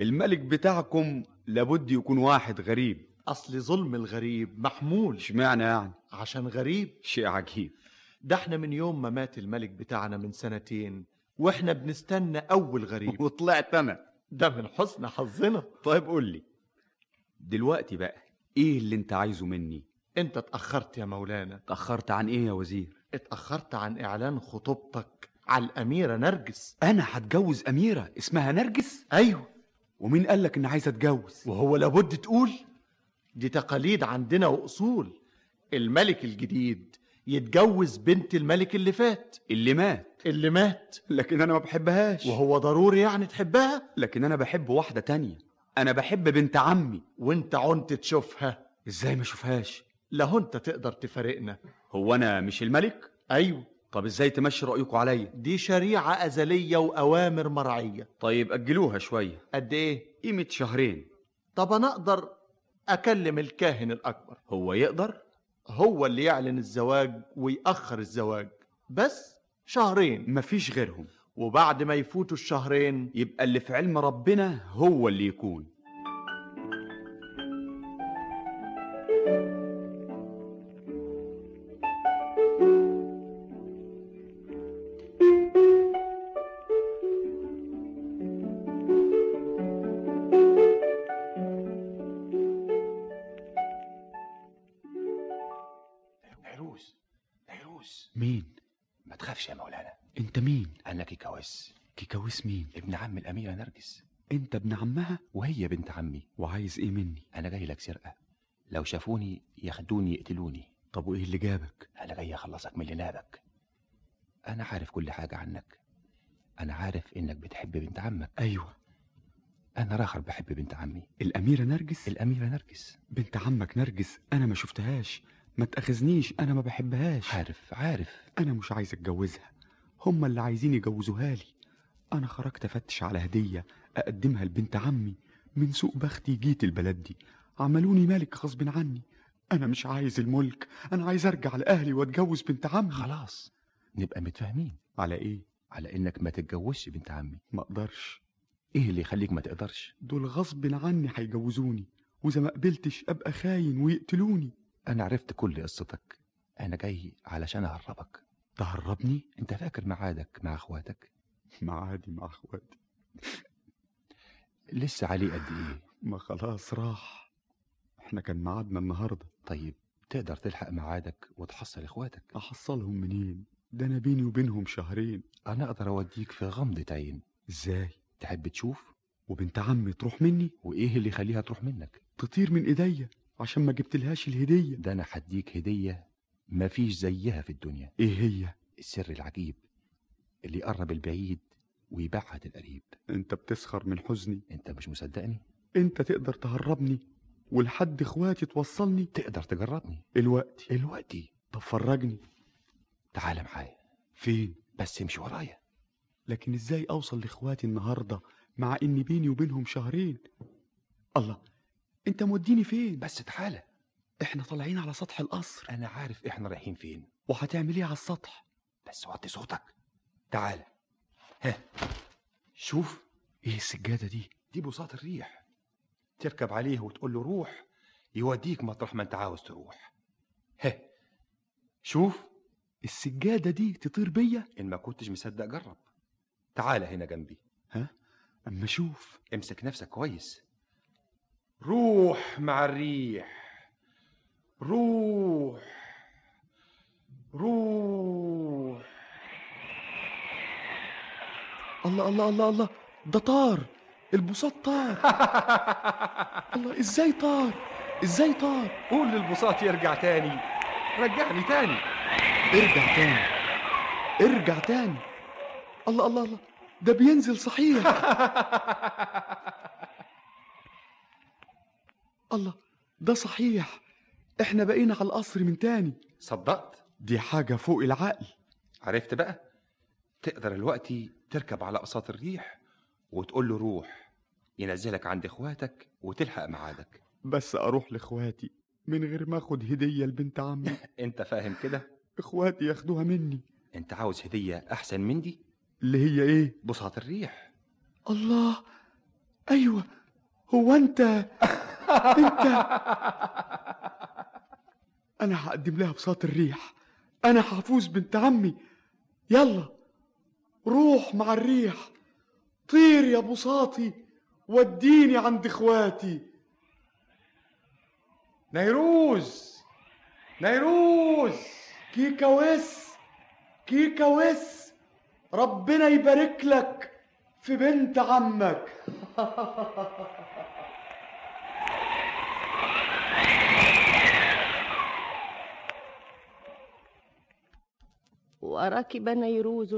[SPEAKER 12] الملك بتاعكم لابد يكون واحد غريب.
[SPEAKER 20] أصل ظلم الغريب محمول.
[SPEAKER 12] اشمعنى يعني؟
[SPEAKER 20] عشان غريب.
[SPEAKER 12] شيء عجيب.
[SPEAKER 20] ده إحنا من يوم ما مات الملك بتاعنا من سنتين وإحنا بنستنى أول غريب.
[SPEAKER 12] وطلعت أنا.
[SPEAKER 20] ده من حسن حظنا.
[SPEAKER 12] طيب قول لي دلوقتي بقى إيه اللي أنت عايزه مني؟
[SPEAKER 20] أنت اتأخرت يا مولانا.
[SPEAKER 12] اتأخرت عن إيه يا وزير؟
[SPEAKER 20] اتأخرت عن إعلان خطوبتك على الأميرة نرجس.
[SPEAKER 12] أنا هتجوز أميرة اسمها نرجس؟
[SPEAKER 20] أيوه.
[SPEAKER 12] ومين قال لك إني عايز أتجوز؟
[SPEAKER 20] وهو لابد تقول دي تقاليد عندنا وأصول. الملك الجديد يتجوز بنت الملك اللي فات.
[SPEAKER 12] اللي مات.
[SPEAKER 20] اللي مات.
[SPEAKER 12] لكن أنا ما بحبهاش.
[SPEAKER 20] وهو ضروري يعني تحبها؟
[SPEAKER 12] لكن أنا بحب واحدة تانية. أنا بحب بنت عمي.
[SPEAKER 20] وانت عنت تشوفها.
[SPEAKER 12] إزاي ما أشوفهاش؟
[SPEAKER 20] لا انت تقدر تفارقنا.
[SPEAKER 12] هو أنا مش الملك؟
[SPEAKER 20] أيوه.
[SPEAKER 12] طب إزاي تمشي رأيكم عليا؟
[SPEAKER 20] دي شريعة أزلية وأوامر مرعية.
[SPEAKER 12] طيب أجلوها شوية.
[SPEAKER 20] قد إيه؟
[SPEAKER 12] قيمة شهرين.
[SPEAKER 20] طب أنا أقدر أكلم الكاهن الأكبر؟
[SPEAKER 12] هو يقدر؟
[SPEAKER 20] هو اللي يعلن الزواج ويأخر الزواج. بس شهرين.
[SPEAKER 12] مفيش غيرهم.
[SPEAKER 20] وبعد ما يفوتوا الشهرين
[SPEAKER 12] يبقى اللي في علم ربنا هو اللي يكون. مين؟
[SPEAKER 22] ابن عم الأميرة نرجس.
[SPEAKER 12] أنت ابن عمها؟
[SPEAKER 22] وهي بنت عمي.
[SPEAKER 12] وعايز إيه مني؟
[SPEAKER 22] أنا جاي لك سرقة. لو شافوني ياخدوني يقتلوني.
[SPEAKER 12] طب وإيه اللي جابك؟
[SPEAKER 22] أنا جاي أخلصك من اللي نابك أنا عارف كل حاجة عنك. أنا عارف إنك بتحب بنت عمك.
[SPEAKER 12] أيوه.
[SPEAKER 22] أنا راخر بحب بنت عمي.
[SPEAKER 12] الأميرة نرجس؟
[SPEAKER 22] الأميرة نرجس.
[SPEAKER 12] بنت عمك نرجس؟ أنا ما شفتهاش. ما تأخذنيش. أنا ما بحبهاش.
[SPEAKER 22] عارف عارف.
[SPEAKER 12] أنا مش عايز أتجوزها. هما اللي عايزين يجوزوها لي. أنا خرجت أفتش على هدية أقدمها لبنت عمي من سوء بختي جيت البلد دي. عملوني مالك غصب عني. أنا مش عايز الملك أنا عايز أرجع لأهلي وأتجوز بنت عمي.
[SPEAKER 22] خلاص نبقى متفاهمين.
[SPEAKER 12] على إيه؟
[SPEAKER 22] على إنك ما تتجوزش بنت عمي.
[SPEAKER 12] ما أقدرش.
[SPEAKER 22] إيه اللي يخليك ما تقدرش؟
[SPEAKER 12] دول غصب عني هيجوزوني وإذا ما قبلتش أبقى خاين ويقتلوني.
[SPEAKER 22] أنا عرفت كل قصتك. أنا جاي علشان أهربك.
[SPEAKER 12] تهربني؟
[SPEAKER 22] أنت فاكر ميعادك مع أخواتك؟
[SPEAKER 12] معادي مع أخواتي.
[SPEAKER 22] لسه عليه قد إيه؟
[SPEAKER 12] ما خلاص راح. إحنا كان ميعادنا النهارده.
[SPEAKER 22] طيب تقدر تلحق ميعادك وتحصل إخواتك.
[SPEAKER 12] أحصلهم منين؟ ده أنا بيني وبينهم شهرين.
[SPEAKER 22] أنا أقدر أوديك في غمضة عين.
[SPEAKER 12] إزاي؟
[SPEAKER 22] تحب تشوف؟
[SPEAKER 12] وبنت عمي تروح مني؟
[SPEAKER 22] وإيه اللي يخليها تروح منك؟
[SPEAKER 12] تطير من إيديا عشان ما جبتلهاش الهدية.
[SPEAKER 22] ده أنا هديك هدية مفيش زيها في الدنيا.
[SPEAKER 12] إيه هي؟
[SPEAKER 22] السر العجيب اللي يقرب البعيد ويبعد القريب.
[SPEAKER 12] انت بتسخر من حزني.
[SPEAKER 22] انت مش مصدقني.
[SPEAKER 12] انت تقدر تهربني. ولحد اخواتي توصلني.
[SPEAKER 22] تقدر تجربني.
[SPEAKER 12] الوقت.
[SPEAKER 22] الوقتي
[SPEAKER 12] طب فرجني
[SPEAKER 22] تعال معايا.
[SPEAKER 12] فين؟
[SPEAKER 22] بس امشي ورايا.
[SPEAKER 12] لكن إزاي اوصل لاخواتي النهارده مع ان بيني وبينهم شهرين؟ الله انت موديني فين؟
[SPEAKER 22] بس تعالى
[SPEAKER 12] إحنا طالعين على سطح القصر.
[SPEAKER 22] أنا عارف إحنا رايحين فين.
[SPEAKER 12] وهتعمل إيه على السطح؟
[SPEAKER 22] بس وطي صوتك. تعالى ها. شوف.
[SPEAKER 12] إيه السجادة دي؟
[SPEAKER 22] دي بساط الريح. تركب عليه وتقول له روح يوديك مطرح ما انت عاوز تروح. ها. شوف.
[SPEAKER 12] السجادة دي تطير بيا؟
[SPEAKER 22] إن ما كنتش مصدق جرب. تعالى هنا جنبي.
[SPEAKER 12] ها؟ أما أشوف
[SPEAKER 22] امسك نفسك كويس.
[SPEAKER 7] روح مع الريح. روح. روح.
[SPEAKER 12] الله الله الله الله. ده طار. البساط طار. الله إزاي طار؟ إزاي طار؟
[SPEAKER 22] قول للبساط يرجع تاني. رجعني تاني.
[SPEAKER 12] ارجع تاني. ارجع تاني. الله الله الله. ده بينزل صحيح. الله ده صحيح. إحنا بقينا على القصر من تاني.
[SPEAKER 22] صدقت؟
[SPEAKER 12] دي حاجة فوق العقل.
[SPEAKER 22] عرفت بقى؟ تقدر الوقت تركب على قصات الريح وتقول له روح ينزلك عند إخواتك وتلحق ميعادك.
[SPEAKER 12] بس أروح لإخواتي من غير ما آخد هدية لبنت عمي.
[SPEAKER 22] أنت فاهم كده؟
[SPEAKER 12] إخواتي ياخدوها مني.
[SPEAKER 22] أنت عاوز هدية أحسن من دي
[SPEAKER 12] اللي هي إيه؟
[SPEAKER 22] بساط الريح.
[SPEAKER 12] الله! أيوه هو أنت؟ أنت؟ أنا هقدم لها بساط الريح. أنا هفوز بنت عمي. يلا!
[SPEAKER 17] روح مع الريح. طير يا بساطي وديني عند إخواتي. نيروز نيروز كيكا وس كيكا وس ربنا يبارك لك في بنت عمك.
[SPEAKER 2] وركب نيروز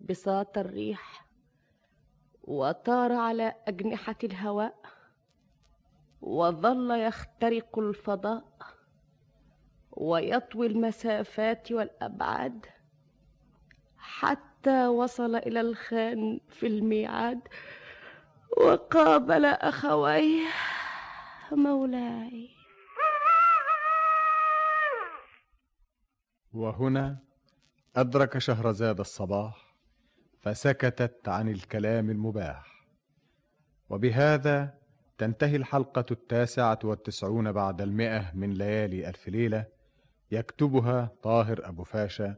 [SPEAKER 2] بساط الريح وطار على أجنحة الهواء وظل يخترق الفضاء ويطوي المسافات والأبعاد حتى وصل إلى الخان في الميعاد وقابل اخويه مولاي.
[SPEAKER 1] وهنا أدرك شهرزاد الصباح فسكتت عن الكلام المباح. وبهذا تنتهي الحلقة التاسعة والتسعون بعد المئة من ليالي ألف ليلة يكتبها طاهر أبو فاشا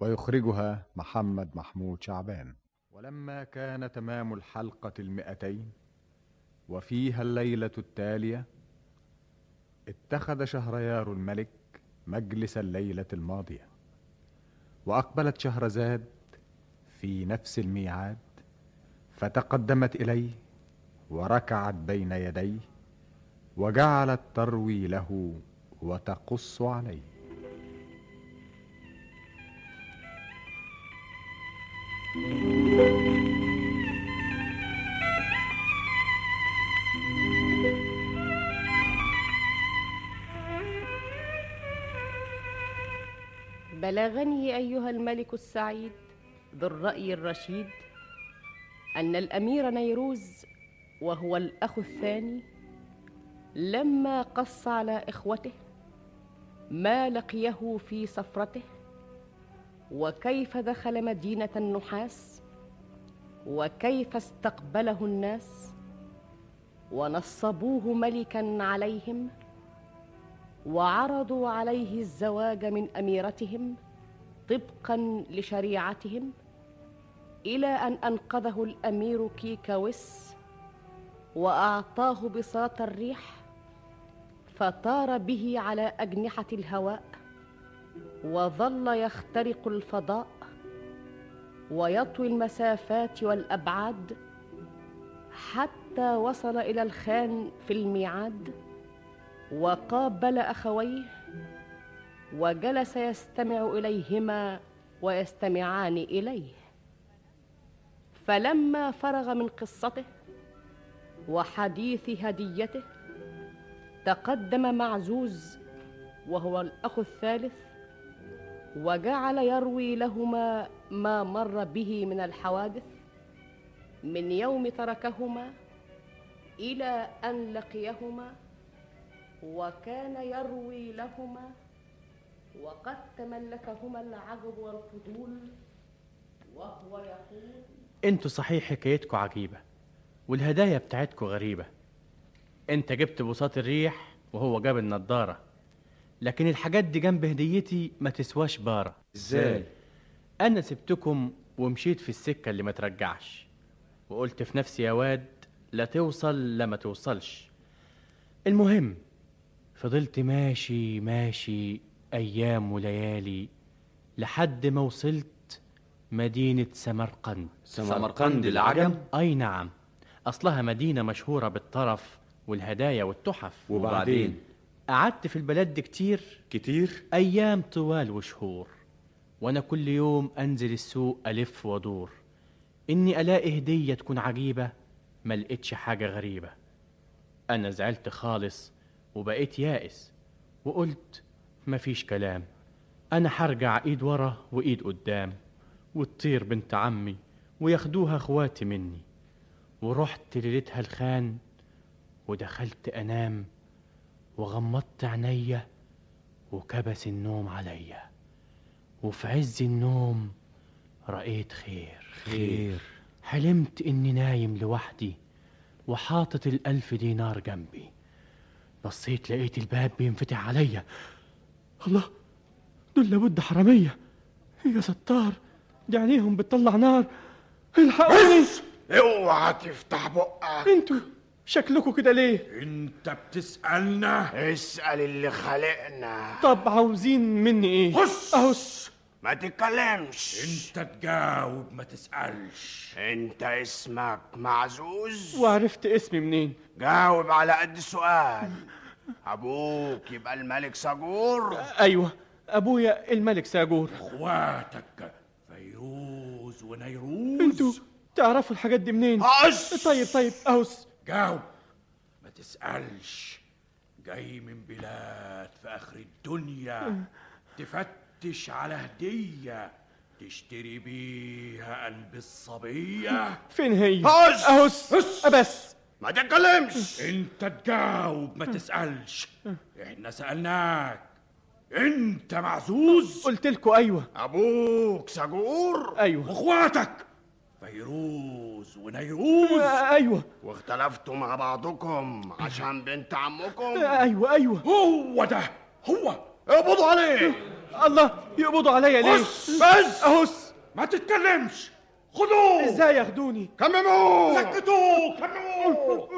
[SPEAKER 1] ويخرجها محمد محمود شعبان. ولما كان تمام الحلقة المئتين وفيها الليلة التالية اتخذ شهريار الملك مجلس الليلة الماضية. وأقبلت شهرزاد في نفس الميعاد فتقدمت إليه وركعت بين يديه وجعلت تروي له وتقص عليه.
[SPEAKER 2] بلغني أيها الملك السعيد ذو الرأي الرشيد أن الأمير نيروز وهو الأخ الثاني لما قص على إخوته ما لقيه في سفرته وكيف دخل مدينة النحاس وكيف استقبله الناس ونصبوه ملكا عليهم وعرضوا عليه الزواج من أميرتهم طبقا لشريعتهم إلى أن أنقذه الأمير كيكاوس وأعطاه بساط الريح فطار به على أجنحة الهواء وظل يخترق الفضاء ويطوي المسافات والأبعاد حتى وصل إلى الخان في الميعاد وقابل أخويه وجلس يستمع إليهما ويستمعان إليه. فلما فرغ من قصته وحديث هديته تقدم معزوز وهو الأخ الثالث وجعل يروي لهما ما مر به من الحوادث من يوم تركهما إلى أن لقيهما وكان يروي لهما وقد تملكهما العجب والفضول وهو يقول
[SPEAKER 9] أنتوا صحيح حكايتكوا عجيبة والهدايا بتاعتكوا غريبة. انت جبت بساط الريح وهو جاب النضارة. لكن الحاجات دي جنب هديتي ما تسواش بارة.
[SPEAKER 8] إزاي؟
[SPEAKER 9] أنا سبتكم ومشيت في السكة اللي ما ترجعش. وقلت في نفسي يا واد لا توصل لا ما توصلش. المهم فضلت ماشي ماشي أيام وليالي لحد ما وصلت مدينة سمرقند.
[SPEAKER 12] سمرقند العجم؟
[SPEAKER 9] أي نعم. أصلها مدينة مشهورة بالطرف والهدايا والتحف.
[SPEAKER 12] وبعدين؟
[SPEAKER 9] قعدت في البلد دي كتير.
[SPEAKER 12] كتير؟
[SPEAKER 9] أيام طوال وشهور. وأنا كل يوم أنزل السوق ألف وأدور. إني ألاقي هدية تكون عجيبة ما لقيتش حاجة غريبة. أنا زعلت خالص وبقيت يائس. وقلت مفيش كلام. أنا هرجع إيد ورا وإيد قدام. وتطير بنت عمي وياخدوها أخواتي مني. ورحت ليلتها الخان ودخلت أنام. وغمضت عينيا وكبس النوم عليا. وفي عز النوم رأيت خير.
[SPEAKER 12] خير.
[SPEAKER 9] حلمت إني نايم لوحدي وحاطط الألف دينار جنبي. بصيت لقيت الباب بينفتح عليا. الله دول لابد حرامية. يا ستار دي عينيهم بتطلع نار. الحقوني
[SPEAKER 23] اوعى تفتح بقك.
[SPEAKER 9] أنتوا شكلكوا كده ليه؟
[SPEAKER 23] انت بتسألنا؟ اسأل اللي خلقنا.
[SPEAKER 9] طب عاوزين مني إيه؟
[SPEAKER 23] هس
[SPEAKER 9] اهس
[SPEAKER 23] ما تتكلمش. انت تجاوب ما تسألش. انت اسمك معزوز؟
[SPEAKER 9] وعرفت اسمي منين؟
[SPEAKER 23] جاوب على قد السؤال أبوك يبقى الملك ساجور؟
[SPEAKER 9] أيوه أبويا الملك ساجور.
[SPEAKER 23] إخواتك فيروز ونيروز.
[SPEAKER 9] أنتوا تعرفوا الحاجات دي منين؟
[SPEAKER 23] هس
[SPEAKER 9] طيب طيب اهس
[SPEAKER 23] جاوب. ما تسألش. جاي من بلاد في آخر الدنيا. تفتش على هدية تشتري بيها قلب الصبية.
[SPEAKER 9] فين هي؟
[SPEAKER 23] هس
[SPEAKER 9] اهس بس
[SPEAKER 23] ما تتكلمش! انت تجاوب ما تسألش! إحنا سألناك! انت معزوز!
[SPEAKER 9] قلت لكم أيوه.
[SPEAKER 23] أبوك ساجور
[SPEAKER 9] أيوه.
[SPEAKER 23] وأخواتك! فيروز ونيروز!
[SPEAKER 9] أيوه.
[SPEAKER 23] واختلفتوا مع بعضكم عشان بنت عمكم!
[SPEAKER 9] أيوه أيوه.
[SPEAKER 23] هو ده! هو! اقبضوا عليه!
[SPEAKER 9] الله يقبضوا عليا ليه؟
[SPEAKER 23] بس!
[SPEAKER 9] أهس!
[SPEAKER 23] ما تتكلمش! خدوه
[SPEAKER 9] إزاي ياخدوني؟
[SPEAKER 23] كمموه سكتوه! كمموه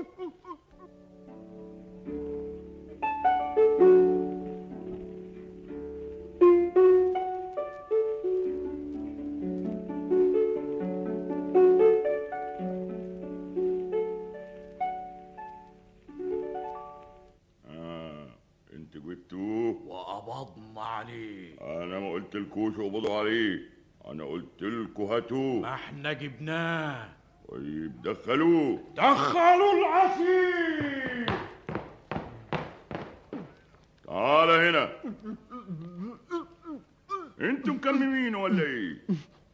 [SPEAKER 24] لكوش اقبضوا عليه أنا قلت لكم هاتوه
[SPEAKER 23] ما إحنا جبناه.
[SPEAKER 24] طيب دخلوه
[SPEAKER 23] دخلوا العسير
[SPEAKER 24] تعال هنا. أنتوا مكممين ولا إيه؟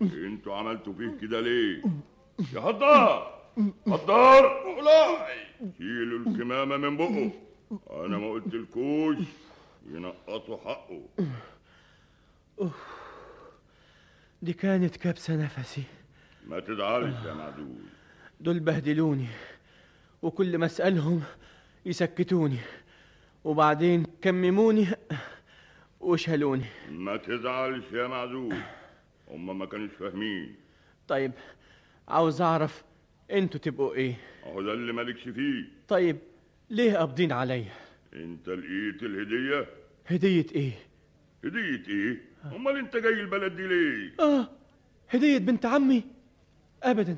[SPEAKER 24] أنتوا عملتوا فيه كده ليه؟ يا هدار هدار شيلوا الكمامة من بقه. أنا ما قلت لكوش ينقصوا حقه.
[SPEAKER 9] دي كانت كبسة نفسي.
[SPEAKER 24] ما تزعلش يا معدول.
[SPEAKER 9] دول بهدلوني وكل ما أسألهم يسكتوني وبعدين كمموني وشالوني.
[SPEAKER 24] ما تزعلش يا معدول. هما ما كانوش فاهمين.
[SPEAKER 9] طيب عاوز أعرف أنتوا تبقوا إيه؟
[SPEAKER 24] أهو ده اللي مالكش فيه.
[SPEAKER 9] طيب ليه قابضين عليا؟
[SPEAKER 24] أنت لقيت الهدية؟
[SPEAKER 9] هدية إيه؟
[SPEAKER 24] هدية إيه؟ أمال أنت جاي البلد دي ليه؟
[SPEAKER 9] آه هدية بنت عمي. ابدا.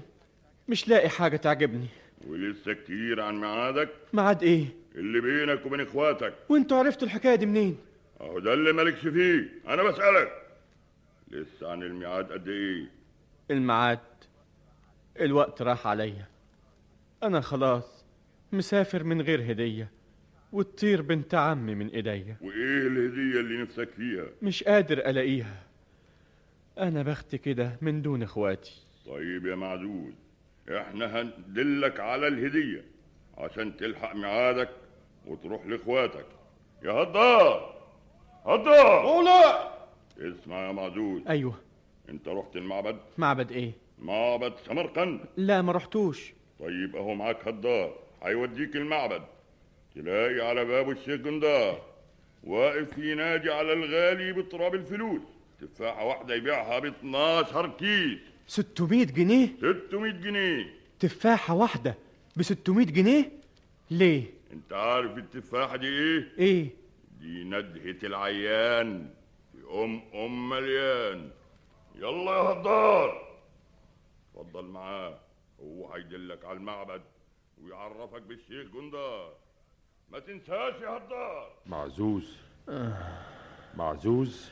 [SPEAKER 9] مش لاقي حاجة تعجبني.
[SPEAKER 24] ولسه كتير عن ميعادك؟
[SPEAKER 9] ميعاد إيه؟
[SPEAKER 24] اللي بينك وبين إخواتك.
[SPEAKER 9] وأنتوا عرفتوا الحكاية دي منين؟
[SPEAKER 24] أهو ده اللي مالكش فيه. أنا بسألك. لسه عن الميعاد قد إيه؟
[SPEAKER 9] الميعاد. الوقت راح عليا. أنا خلاص مسافر من غير هدية. وتطير بنت عمي من إيديا.
[SPEAKER 24] وإيه الهدية اللي نفسك فيها؟
[SPEAKER 9] مش قادر ألاقيها. أنا بختي كده من دون إخواتي.
[SPEAKER 24] طيب يا معدود إحنا هندلك على الهدية عشان تلحق ميعادك وتروح لإخواتك. يا هدار! هدار!
[SPEAKER 23] مولاي
[SPEAKER 24] اسمع يا معدود.
[SPEAKER 9] أيوه.
[SPEAKER 24] أنت رحت المعبد؟
[SPEAKER 9] معبد إيه؟
[SPEAKER 24] معبد سمرقند.
[SPEAKER 9] لا ما رحتوش.
[SPEAKER 24] طيب أهو معاك هدار هيوديك المعبد. تلاقي على بابه الشيخ جندار واقف ينادي على الغالي بتراب الفلوس. تفاحة واحدة يبيعها ب 12 كيس.
[SPEAKER 9] 600 جنيه؟
[SPEAKER 24] 600 جنيه.
[SPEAKER 9] تفاحة واحدة ب 600 جنيه؟ ليه؟
[SPEAKER 24] انت عارف التفاحة دي إيه؟
[SPEAKER 9] إيه؟
[SPEAKER 24] دي ندهة العيان. في أم أم مليان. يلا يا هدار اتفضل معاه. هو هيدلك على المعبد ويعرفك بالشيخ جندار. ما تنساش يا هدار.
[SPEAKER 7] معزوز. معزوز.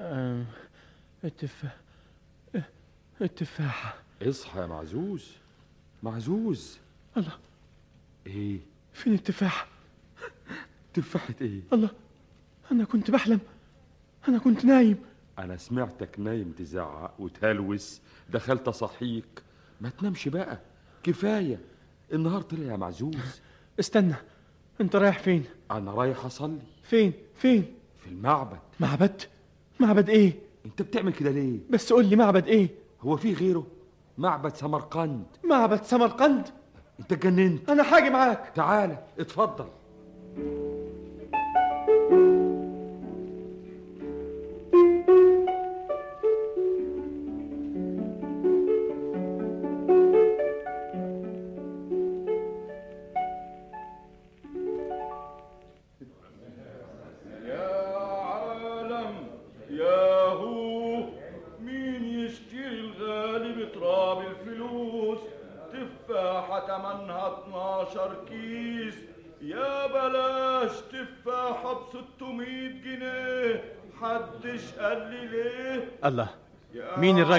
[SPEAKER 9] آه. التفاح التفاحة.
[SPEAKER 7] اصحى يا معزوز. معزوز.
[SPEAKER 9] الله.
[SPEAKER 7] إيه؟
[SPEAKER 9] فين التفاحة؟
[SPEAKER 7] تفاحة إيه؟
[SPEAKER 9] الله. أنا كنت بحلم. أنا كنت نايم.
[SPEAKER 7] أنا سمعتك نايم تزعق وتهلوس. دخلت اصحيك ما تنامش بقى. كفاية. النهار طلع يا معزوز.
[SPEAKER 9] استنى أنت رايح فين؟
[SPEAKER 7] أنا رايح أصلي.
[SPEAKER 9] فين؟ فين؟
[SPEAKER 7] في المعبد.
[SPEAKER 9] معبد؟ معبد إيه؟
[SPEAKER 7] أنت بتعمل كده ليه؟
[SPEAKER 9] بس قول لي معبد إيه؟
[SPEAKER 7] هو في غيره. معبد سمرقند.
[SPEAKER 9] معبد سمرقند؟
[SPEAKER 7] أنت اتجننت.
[SPEAKER 9] أنا حاجة معاك.
[SPEAKER 7] تعالى اتفضل.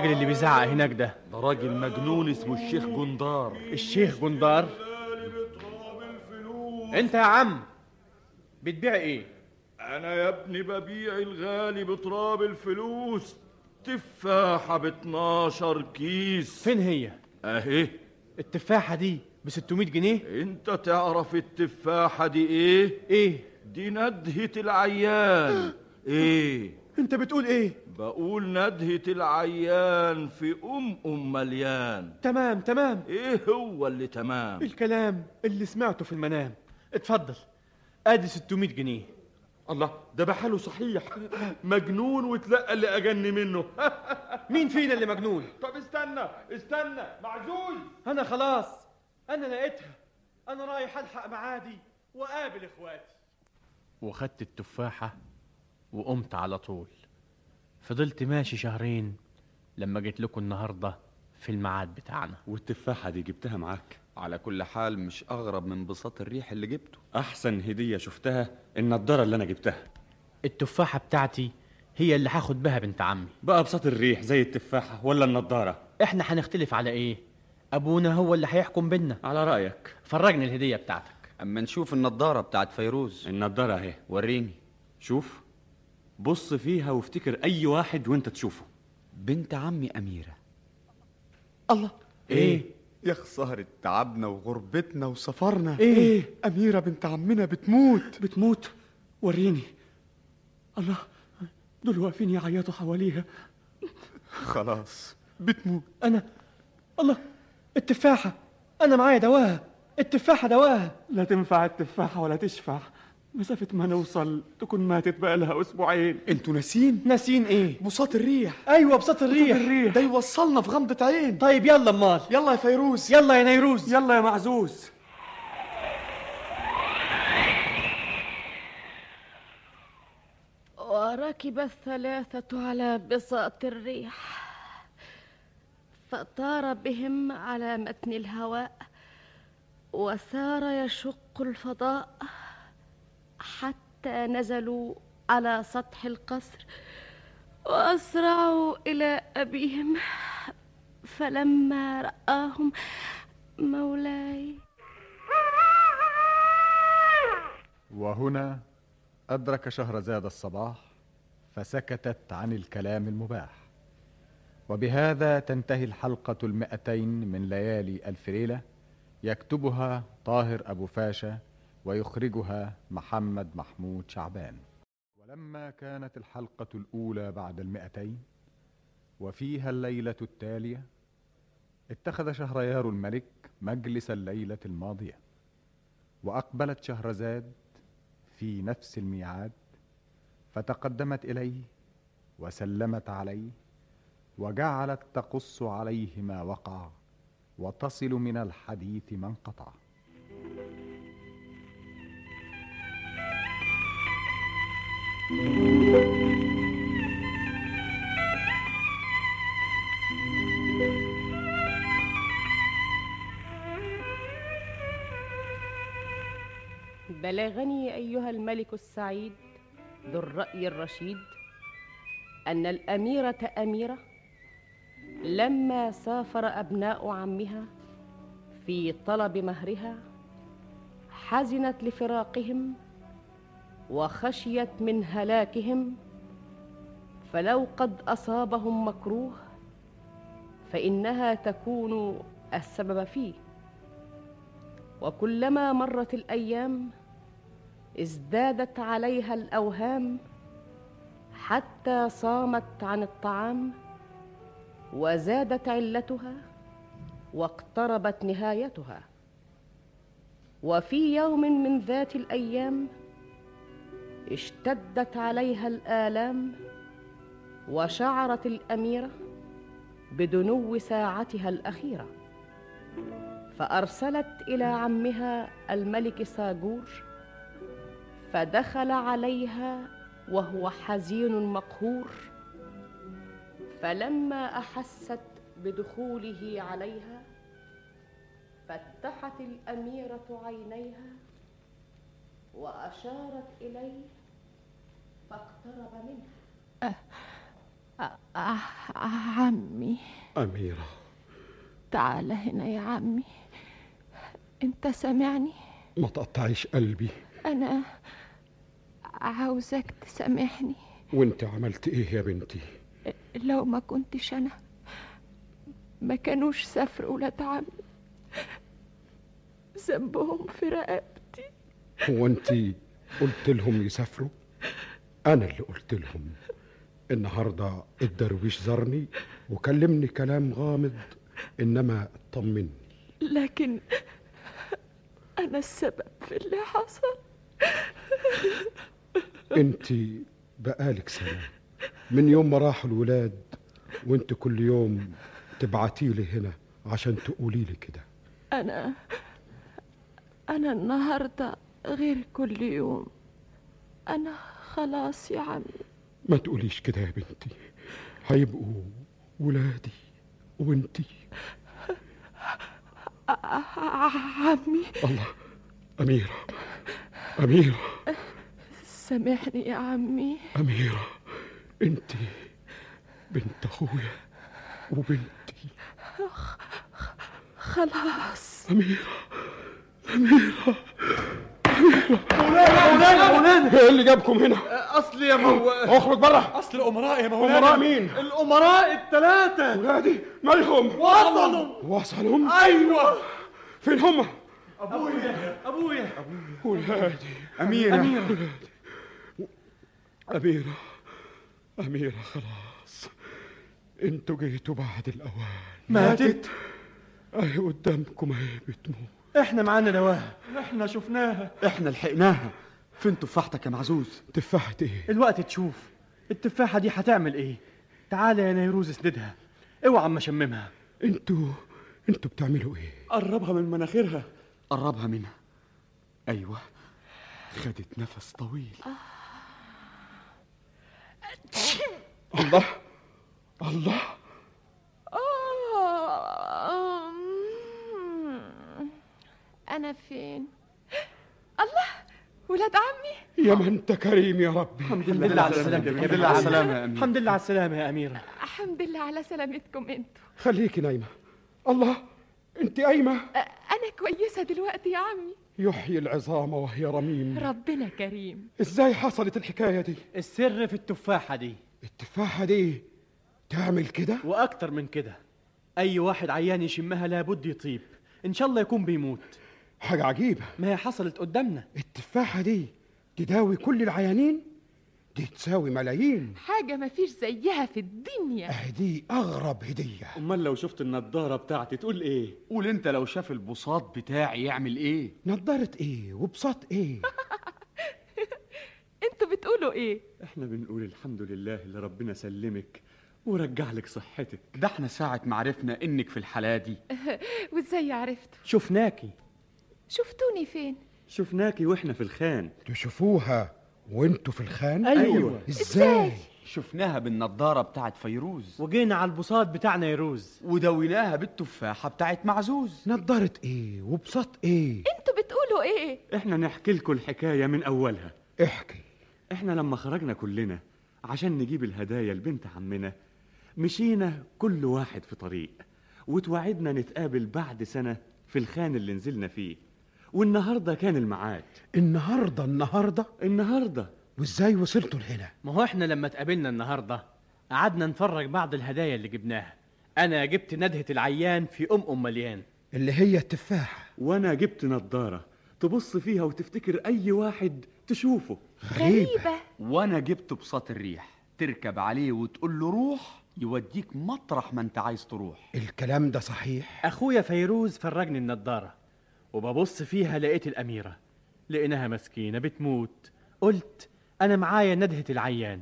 [SPEAKER 9] الراجل اللي بيزعق هناك ده.
[SPEAKER 24] ده راجل مجنون اسمه الشيخ جندار.
[SPEAKER 9] الشيخ جندار؟ انت يا عم بتبيع إيه؟
[SPEAKER 24] أنا يا ابني ببيع الغالي بتراب الفلوس. تفاحة ب 12 كيس.
[SPEAKER 9] فين هي؟
[SPEAKER 24] اهي.
[SPEAKER 9] التفاحة دي ب 600 جنيه؟
[SPEAKER 24] انت تعرف التفاحة دي إيه؟
[SPEAKER 9] إيه؟
[SPEAKER 24] دي ندهة العيان إيه
[SPEAKER 9] انت بتقول إيه؟
[SPEAKER 24] بقول ندهة العيان في أم أم مليان.
[SPEAKER 9] تمام تمام.
[SPEAKER 24] إيه هو اللي تمام؟
[SPEAKER 9] الكلام اللي سمعته في المنام. اتفضل. ادي 600 جنيه.
[SPEAKER 24] الله ده بحاله صحيح. مجنون وتلقى اللي اجن منه.
[SPEAKER 9] مين فينا اللي مجنون؟
[SPEAKER 24] طب استنى استنى معزوز
[SPEAKER 9] أنا خلاص. أنا لقيتها. أنا رايح ألحق معادي وأقابل إخواتي. وخدت التفاحة وقمت على طول. فضلت ماشي شهرين لما جيت لكم النهاردة في الميعاد بتاعنا.
[SPEAKER 11] والتفاحة دي جبتها معاك.
[SPEAKER 12] على كل حال مش أغرب من بساط الريح اللي جبته.
[SPEAKER 11] أحسن هدية شفتها النضارة اللي أنا جبتها.
[SPEAKER 9] التفاحة بتاعتي هي اللي هاخد بها بنت عمي.
[SPEAKER 11] بقى بساط الريح زي التفاحة ولا النضارة؟
[SPEAKER 9] إحنا هنختلف على إيه؟ أبونا هو اللي هيحكم بينا.
[SPEAKER 11] على رأيك.
[SPEAKER 9] فرجني الهدية بتاعتك.
[SPEAKER 12] أما نشوف النضارة بتاعت فيروز.
[SPEAKER 11] النضارة أهي.
[SPEAKER 12] وريني.
[SPEAKER 11] شوف. بص فيها وافتكر أي واحد وأنت تشوفه.
[SPEAKER 12] بنت عمي أميرة.
[SPEAKER 11] الله.
[SPEAKER 9] إيه؟
[SPEAKER 12] يا خسارة تعبنا وغربتنا وسفرنا.
[SPEAKER 11] إيه؟
[SPEAKER 12] أميرة بنت عمنا بتموت.
[SPEAKER 11] بتموت؟ وريني. الله دول واقفين يعيطوا حواليها.
[SPEAKER 12] خلاص بتموت.
[SPEAKER 9] أنا الله التفاحة. أنا معايا دواها التفاحة دواها
[SPEAKER 11] لا تنفع التفاحة ولا تشفع. مسافة ما نوصل تكون ماتت بقى لها أسبوعين.
[SPEAKER 12] أنتوا ناسين؟
[SPEAKER 9] ناسين إيه؟
[SPEAKER 12] بساط الريح.
[SPEAKER 9] أيوه بساط الريح.
[SPEAKER 11] الريح.
[SPEAKER 12] ده يوصلنا في غمضة عين.
[SPEAKER 9] طيب يلا أمال.
[SPEAKER 12] يلا يا فيروز.
[SPEAKER 9] يلا يا نيروز.
[SPEAKER 11] يلا يا معزوز.
[SPEAKER 2] وركب الثلاثة على بساط الريح. فطار بهم على متن الهواء وسار يشق الفضاء. حتى نزلوا على سطح القصر وأسرعوا إلى أبيهم. فلما رآهم مولاي.
[SPEAKER 1] وهنا أدرك شهرزاد الصباح فسكتت عن الكلام المباح. وبهذا تنتهي الحلقة المئتين من ليالي ألف ليلة يكتبها طاهر أبو فاشا ويخرجها محمد محمود شعبان. ولما كانت الحلقة الأولى بعد المئتين وفيها الليلة التالية اتخذ شهريار الملك مجلس الليلة الماضية وأقبلت شهرزاد في نفس الميعاد فتقدمت إليه وسلمت عليه وجعلت تقص عليه ما وقع وتصل من الحديث ما انقطع.
[SPEAKER 2] بلغني أيها الملك السعيد ذو الرأي الرشيد أن الأميرة أميرة لما سافر أبناء عمها في طلب مهرها حزنت لفراقهم وخشيت من هلاكهم فلو قد أصابهم مكروه فإنها تكون السبب فيه. وكلما مرت الأيام ازدادت عليها الأوهام حتى صامت عن الطعام وزادت علتها واقتربت نهايتها. وفي يوم من ذات الأيام اشتدت عليها الآلام وشعرت الاميره بدنو ساعتها الأخيرة فأرسلت إلى عمها الملك ساجور فدخل عليها وهو حزين مقهور فلما أحست بدخوله عليها فتحت الأميرة عينيها وأشارت إليه فاقترب منها.
[SPEAKER 13] أ- أ- عمي.
[SPEAKER 5] أميرة.
[SPEAKER 13] تعال هنا يا عمي. أنت سامعني؟
[SPEAKER 5] ما تقطعيش قلبي.
[SPEAKER 13] أنا عاوزك تسامحني.
[SPEAKER 5] وأنت عملت إيه يا بنتي؟
[SPEAKER 13] لو ما كنتش أنا ما كانوش سافروا ولاد عمي. ذنبهم في رقبتي.
[SPEAKER 5] هو انت قلت لهم يسافروا؟ أنا اللي قلت لهم النهارده الدرويش زارني وكلمني كلام غامض انما طمني.
[SPEAKER 13] لكن أنا السبب في اللي حصل.
[SPEAKER 5] انت بقالك سنة. من يوم ما راحوا الولاد وانت كل يوم تبعتي لي هنا عشان تقولي لي كده.
[SPEAKER 13] أنا أنا النهارده غير كل يوم. أنا خلاص يا عمي.
[SPEAKER 5] ما تقوليش كده يا بنتي. هيبقوا ولادي وانتي.
[SPEAKER 13] عمي.
[SPEAKER 5] الله. أميرة. أميرة.
[SPEAKER 13] سامحني يا عمي.
[SPEAKER 5] أميرة. انت بنت أخويا وبنتي.
[SPEAKER 13] خلاص.
[SPEAKER 5] أميرة. أميرة.
[SPEAKER 9] مولانا مولانا
[SPEAKER 5] إيه اللي جابكم هنا؟
[SPEAKER 9] أصل يا مو
[SPEAKER 5] أخرج بره
[SPEAKER 9] أصل الأمراء يا مولانا
[SPEAKER 5] أمراء مين؟
[SPEAKER 9] الأمراء الثلاثة
[SPEAKER 5] ولادي مالهم؟
[SPEAKER 9] وصلوا
[SPEAKER 5] وصلهم؟
[SPEAKER 9] أيوه
[SPEAKER 5] فين هم؟
[SPEAKER 9] أبويا أبويا
[SPEAKER 5] ولادي
[SPEAKER 9] أميرة.
[SPEAKER 5] ولادي. أميرة أميرة خلاص أنتوا جيتوا بعد الأوان
[SPEAKER 9] ماتت؟
[SPEAKER 5] أهي قدامكم أهي بتموت
[SPEAKER 9] إحنا معانا نواها إحنا شفناها.
[SPEAKER 12] إحنا لحقناها. فين تفاحتك يا معزوز؟
[SPEAKER 5] تفاحة إيه؟
[SPEAKER 9] الوقت تشوف. التفاحة دي هتعمل إيه؟ تعالى يا نيروز اسندها. اوعى اما اشممها.
[SPEAKER 5] أنتوا أنتوا بتعملوا إيه؟
[SPEAKER 9] قربها من مناخيرها.
[SPEAKER 12] قربها منها. أيوه. خدت نفس طويل.
[SPEAKER 5] الله. الله
[SPEAKER 13] آه، أم، أنا فين الله ولاد عمي.
[SPEAKER 5] يا ما انت كريم يا ربي.
[SPEAKER 9] الحمد لله على السلامة. الحمد لله على السلامة يا أمير. الحمد لله على السلامة يا أميرة.
[SPEAKER 13] الحمد لله على سلامتكم أنتوا
[SPEAKER 5] خليكي نايمة. الله انت قايمة
[SPEAKER 13] أ- أنا كويسة دلوقتي يا عمي.
[SPEAKER 5] يحيي العظام وهي رميم.
[SPEAKER 13] ربنا كريم.
[SPEAKER 5] إزاي حصلت الحكاية دي؟
[SPEAKER 9] السر في التفاحة دي.
[SPEAKER 5] التفاحة دي تعمل كده؟
[SPEAKER 9] وأكتر من كده أي واحد عيان يشمها لابد يطيب. إن شاء الله يكون بيموت.
[SPEAKER 5] حاجة عجيبة.
[SPEAKER 9] ما هي حصلت قدامنا.
[SPEAKER 5] التفاحة دي تداوي كل العيانين دي تساوي ملايين.
[SPEAKER 13] حاجة ما فيش زيها في الدنيا.
[SPEAKER 5] أه دي أغرب هدية.
[SPEAKER 4] أمال لو شفت النضارة بتاعتي تقول إيه؟
[SPEAKER 12] قول أنت لو شاف البساط بتاعي يعمل إيه؟
[SPEAKER 5] نضارة إيه؟ وبساط إيه؟
[SPEAKER 13] أنتوا بتقولوا إيه؟
[SPEAKER 4] إحنا بنقول الحمد لله اللي ربنا سلمك ورجع لك صحتك.
[SPEAKER 12] ده إحنا ساعة ما عرفنا إنك في الحالة دي.
[SPEAKER 13] وإزاي عرفتوا
[SPEAKER 9] شفناكي.
[SPEAKER 13] شفتوني فين؟
[SPEAKER 4] شفناكي وإحنا في الخان.
[SPEAKER 5] تشوفوها وإنتوا في الخان؟
[SPEAKER 4] أيوة.
[SPEAKER 5] إزاي؟
[SPEAKER 12] شفناها بالنضارة بتاعت فيروز.
[SPEAKER 9] وجينا على البساط بتاع نيروز
[SPEAKER 12] ودويناها بالتفاحة بتاعت معزوز.
[SPEAKER 5] نضارة إيه؟ وبساط إيه؟
[SPEAKER 13] أنتوا بتقولوا إيه؟
[SPEAKER 4] إحنا نحكي لكم الحكاية من أولها.
[SPEAKER 5] احكي.
[SPEAKER 4] إحنا لما خرجنا كلنا عشان نجيب الهدايا لبنت عمنا مشينا كل واحد في طريق وتوعدنا نتقابل بعد سنة في الخان اللي نزلنا فيه. والنهاردة كان الميعاد.
[SPEAKER 5] النهاردة النهاردة؟
[SPEAKER 4] النهاردة.
[SPEAKER 5] وازاي وصلتوا لهنا؟
[SPEAKER 9] ما هو إحنا لما اتقابلنا النهارده قعدنا نفرج بعض الهدايا اللي جبناها. أنا جبت ندهة العيان في ام ام مليان.
[SPEAKER 5] اللي هي التفاحة.
[SPEAKER 4] وأنا جبت نضارة تبص فيها وتفتكر اي واحد تشوفه.
[SPEAKER 13] غريبة.
[SPEAKER 12] وأنا جبت بساط الريح. تركب عليه وتقول له روح يوديك مطرح ما انت عايز تروح.
[SPEAKER 5] الكلام ده صحيح؟
[SPEAKER 9] اخويا فيروز فرجني النضاره. وببص فيها لقيت الأميرة لقيناها مسكينة بتموت. قلت أنا معايا ندهة العيان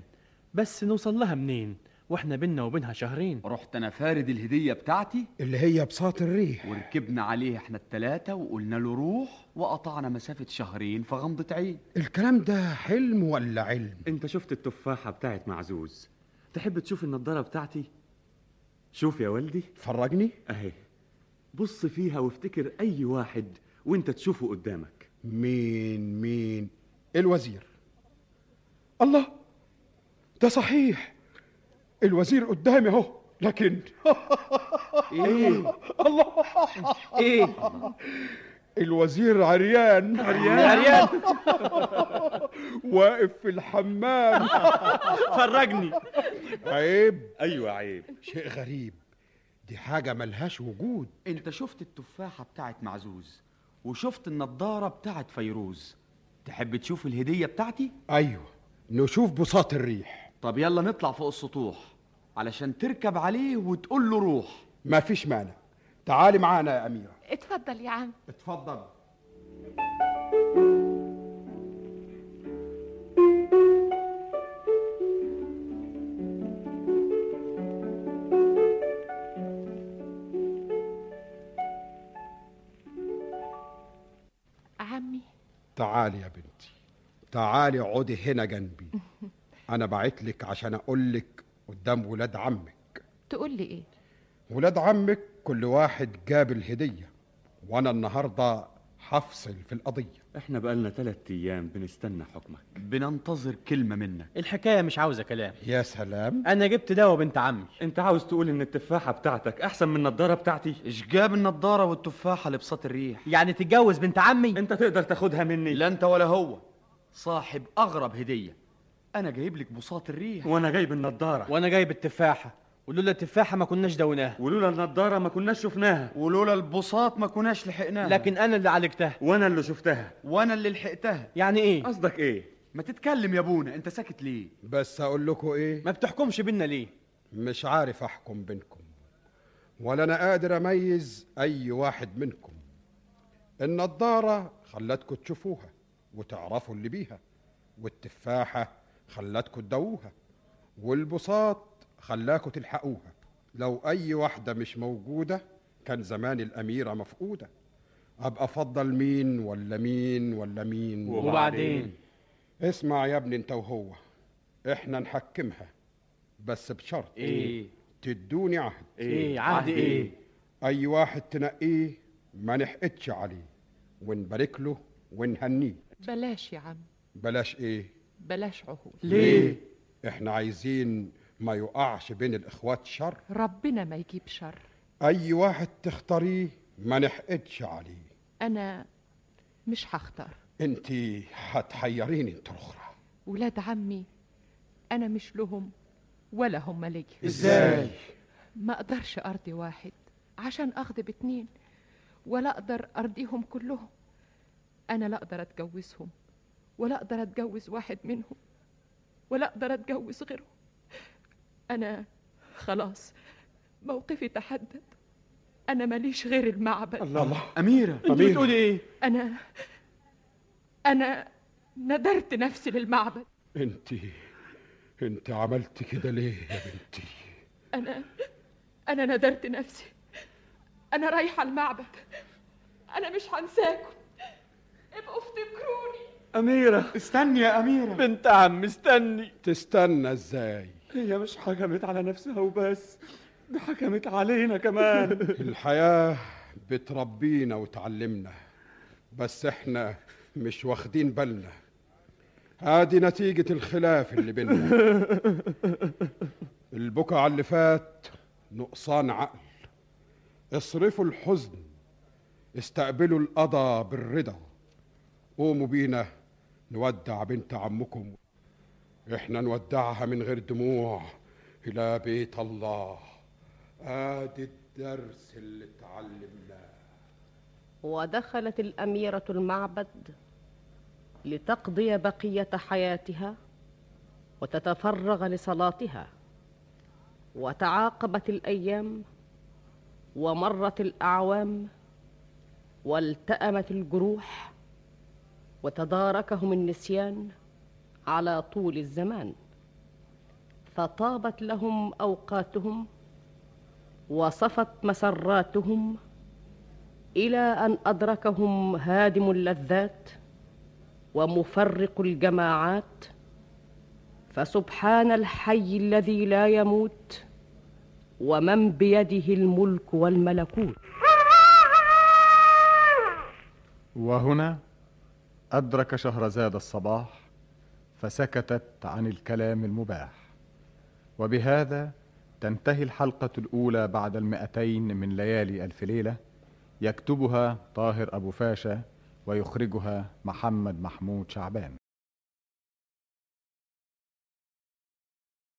[SPEAKER 9] بس نوصل لها منين؟ وإحنا بينا وبينها شهرين.
[SPEAKER 12] رحت أنا فارد الهدية بتاعتي؟
[SPEAKER 5] اللي هي بساط الريح.
[SPEAKER 12] وركبنا عليه إحنا التلاتة وقلنا له روح وقطعنا مسافة شهرين في غمضة عين.
[SPEAKER 5] الكلام ده حلم ولا علم؟
[SPEAKER 4] أنت شفت التفاحة بتاعت معزوز. تحب تشوف النضارة بتاعتي؟ شوف يا والدي
[SPEAKER 5] فرجني
[SPEAKER 4] أهي. بص فيها وافتكر أي واحد وانت تشوفه قدامك.
[SPEAKER 5] مين مين؟ الوزير. الله! ده صحيح. الوزير قدامي أهو لكن
[SPEAKER 4] إيه؟
[SPEAKER 5] الله!
[SPEAKER 4] إيه؟
[SPEAKER 5] الوزير عريان.
[SPEAKER 4] عريان؟ عريان؟
[SPEAKER 5] واقف في الحمام.
[SPEAKER 4] فرجني.
[SPEAKER 5] عيب.
[SPEAKER 4] أيوه عيب.
[SPEAKER 5] شيء غريب. دي حاجة ملهاش وجود.
[SPEAKER 12] انت شفت التفاحة بتاعت معزوز وشفت النضارة بتاعت فيروز. تحب تشوف الهدية بتاعتي؟
[SPEAKER 5] أيوه نشوف بساط الريح.
[SPEAKER 12] طب يلا نطلع فوق السطوح علشان تركب عليه وتقول له روح.
[SPEAKER 5] ما فيش مانع. تعالي معانا يا أميرة.
[SPEAKER 13] اتفضل يا عم.
[SPEAKER 5] اتفضل. تعالي يا بنتي. تعالي اقعدي هنا جنبي. أنا بعت لك عشان أقول لك قدام ولاد عمك.
[SPEAKER 13] تقول لي إيه؟
[SPEAKER 5] ولاد عمك كل واحد جاب الهدية وأنا النهاردة هفصل في القضية.
[SPEAKER 4] إحنا بقالنا تلات أيام بنستنى حكمك.
[SPEAKER 12] بننتظر كلمة منك.
[SPEAKER 9] الحكاية مش عاوزة كلام.
[SPEAKER 5] يا سلام.
[SPEAKER 9] أنا جبت دواء بنت عمي.
[SPEAKER 4] أنت عاوز تقول إن التفاحة بتاعتك أحسن من النضارة بتاعتي؟
[SPEAKER 12] إيش جاب النضارة والتفاحة لبساط الريح؟
[SPEAKER 9] يعني تتجوز بنت عمي؟
[SPEAKER 4] أنت تقدر تاخدها مني.
[SPEAKER 12] لا أنت ولا هو. صاحب أغرب هدية. أنا جايب لك بساط الريح.
[SPEAKER 4] وأنا جايب النضارة.
[SPEAKER 9] وأنا جايب التفاحة. ولولا التفاحة ما كناش دوناها
[SPEAKER 4] ولولا النضارة ما كناش شفناها.
[SPEAKER 12] ولولا البساط ما كناش لحقناها.
[SPEAKER 9] لكن أنا اللي عالجتها.
[SPEAKER 4] وأنا اللي شفتها.
[SPEAKER 12] وأنا اللي لحقتها.
[SPEAKER 9] يعني إيه؟
[SPEAKER 4] قصدك إيه؟
[SPEAKER 12] ما تتكلم يا ابونا أنت ساكت ليه؟
[SPEAKER 5] بس أقول لكم إيه؟
[SPEAKER 9] ما بتحكمش بينا ليه؟
[SPEAKER 5] مش عارف أحكم بينكم ولا أنا قادر أميز أي واحد منكم. النضارة خلتكم تشوفوها وتعرفوا اللي بيها والتفاحة خلتكم تدووها والبساط خلاكوا تلحقوها. لو أي واحدة مش موجودة كان زمان الأميرة مفقودة. أبقى أفضل مين ولا مين ولا مين؟
[SPEAKER 9] وبعدين؟
[SPEAKER 5] اسمع يا ابني انت وهو إحنا نحكمها بس بشرط
[SPEAKER 9] إيه؟
[SPEAKER 5] تدوني عهد.
[SPEAKER 9] إيه؟ عهد إيه؟
[SPEAKER 5] أي واحد تنقيه ما نحقدش عليه ونبارك له ونهنيه.
[SPEAKER 13] بلاش يا عم.
[SPEAKER 5] بلاش إيه؟
[SPEAKER 13] بلاش عهود.
[SPEAKER 9] ليه؟
[SPEAKER 5] إحنا عايزين ما يقعش بين الإخوات شر.
[SPEAKER 13] ربنا ما يجيب شر.
[SPEAKER 5] أي واحد تختاريه ما نحقدش عليه.
[SPEAKER 13] أنا مش هختار.
[SPEAKER 5] أنت هتحيريني انت الأخرى.
[SPEAKER 13] ولاد عمي أنا مش لهم ولا هم ليا.
[SPEAKER 5] إزاي؟
[SPEAKER 13] ما أقدرش أرضي واحد عشان اغضب اتنين ولا أقدر أرضيهم كلهم. أنا لا أقدر أتجوزهم ولا أقدر أتجوز واحد منهم ولا أقدر أتجوز غيرهم. أنا خلاص موقفي تحدد. أنا ماليش غير المعبد.
[SPEAKER 5] الله
[SPEAKER 12] أميرة.
[SPEAKER 9] أنت بتقولي إيه؟
[SPEAKER 13] أنا أنا ندرت نفسي للمعبد.
[SPEAKER 5] أنت أنت عملت كده ليه يا بنتي؟
[SPEAKER 13] أنا أنا ندرت نفسي. أنا رايحة المعبد. أنا مش هنساكم. ابقوا افتكروني.
[SPEAKER 4] أميرة.
[SPEAKER 12] استني يا أميرة.
[SPEAKER 9] بنت عم استني.
[SPEAKER 5] تستنى إزاي؟
[SPEAKER 4] هي مش حكمت على نفسها وبس دي حكمت علينا كمان.
[SPEAKER 5] الحياة بتربينا وتعلمنا بس إحنا مش واخدين بالنا. هادي نتيجة الخلاف اللي بينا البكا على اللي فات نقصان عقل. اصرفوا الحزن استقبلوا القضا بالرضا. قوموا بينا نودع بنت عمكم. إحنا نودعها من غير دموع إلى بيت الله. آدي الدرس اللي اتعلمناه.
[SPEAKER 2] ودخلت الأميرة المعبد لتقضي بقية حياتها وتتفرغ لصلاتها. وتعاقبت الأيام ومرت الأعوام والتأمت الجروح وتداركهم النسيان على طول الزمان فطابت لهم أوقاتهم وصفت مسراتهم إلى أن أدركهم هادم اللذات ومفرق الجماعات فسبحان الحي الذي لا يموت ومن بيده الملك والملكوت.
[SPEAKER 1] وهنا أدرك شهرزاد الصباح فسكتت عن الكلام المباح. وبهذا تنتهي الحلقة الأولى بعد المئتين من ليالي ألف ليلة يكتبها طاهر أبو فاشا ويخرجها محمد محمود شعبان.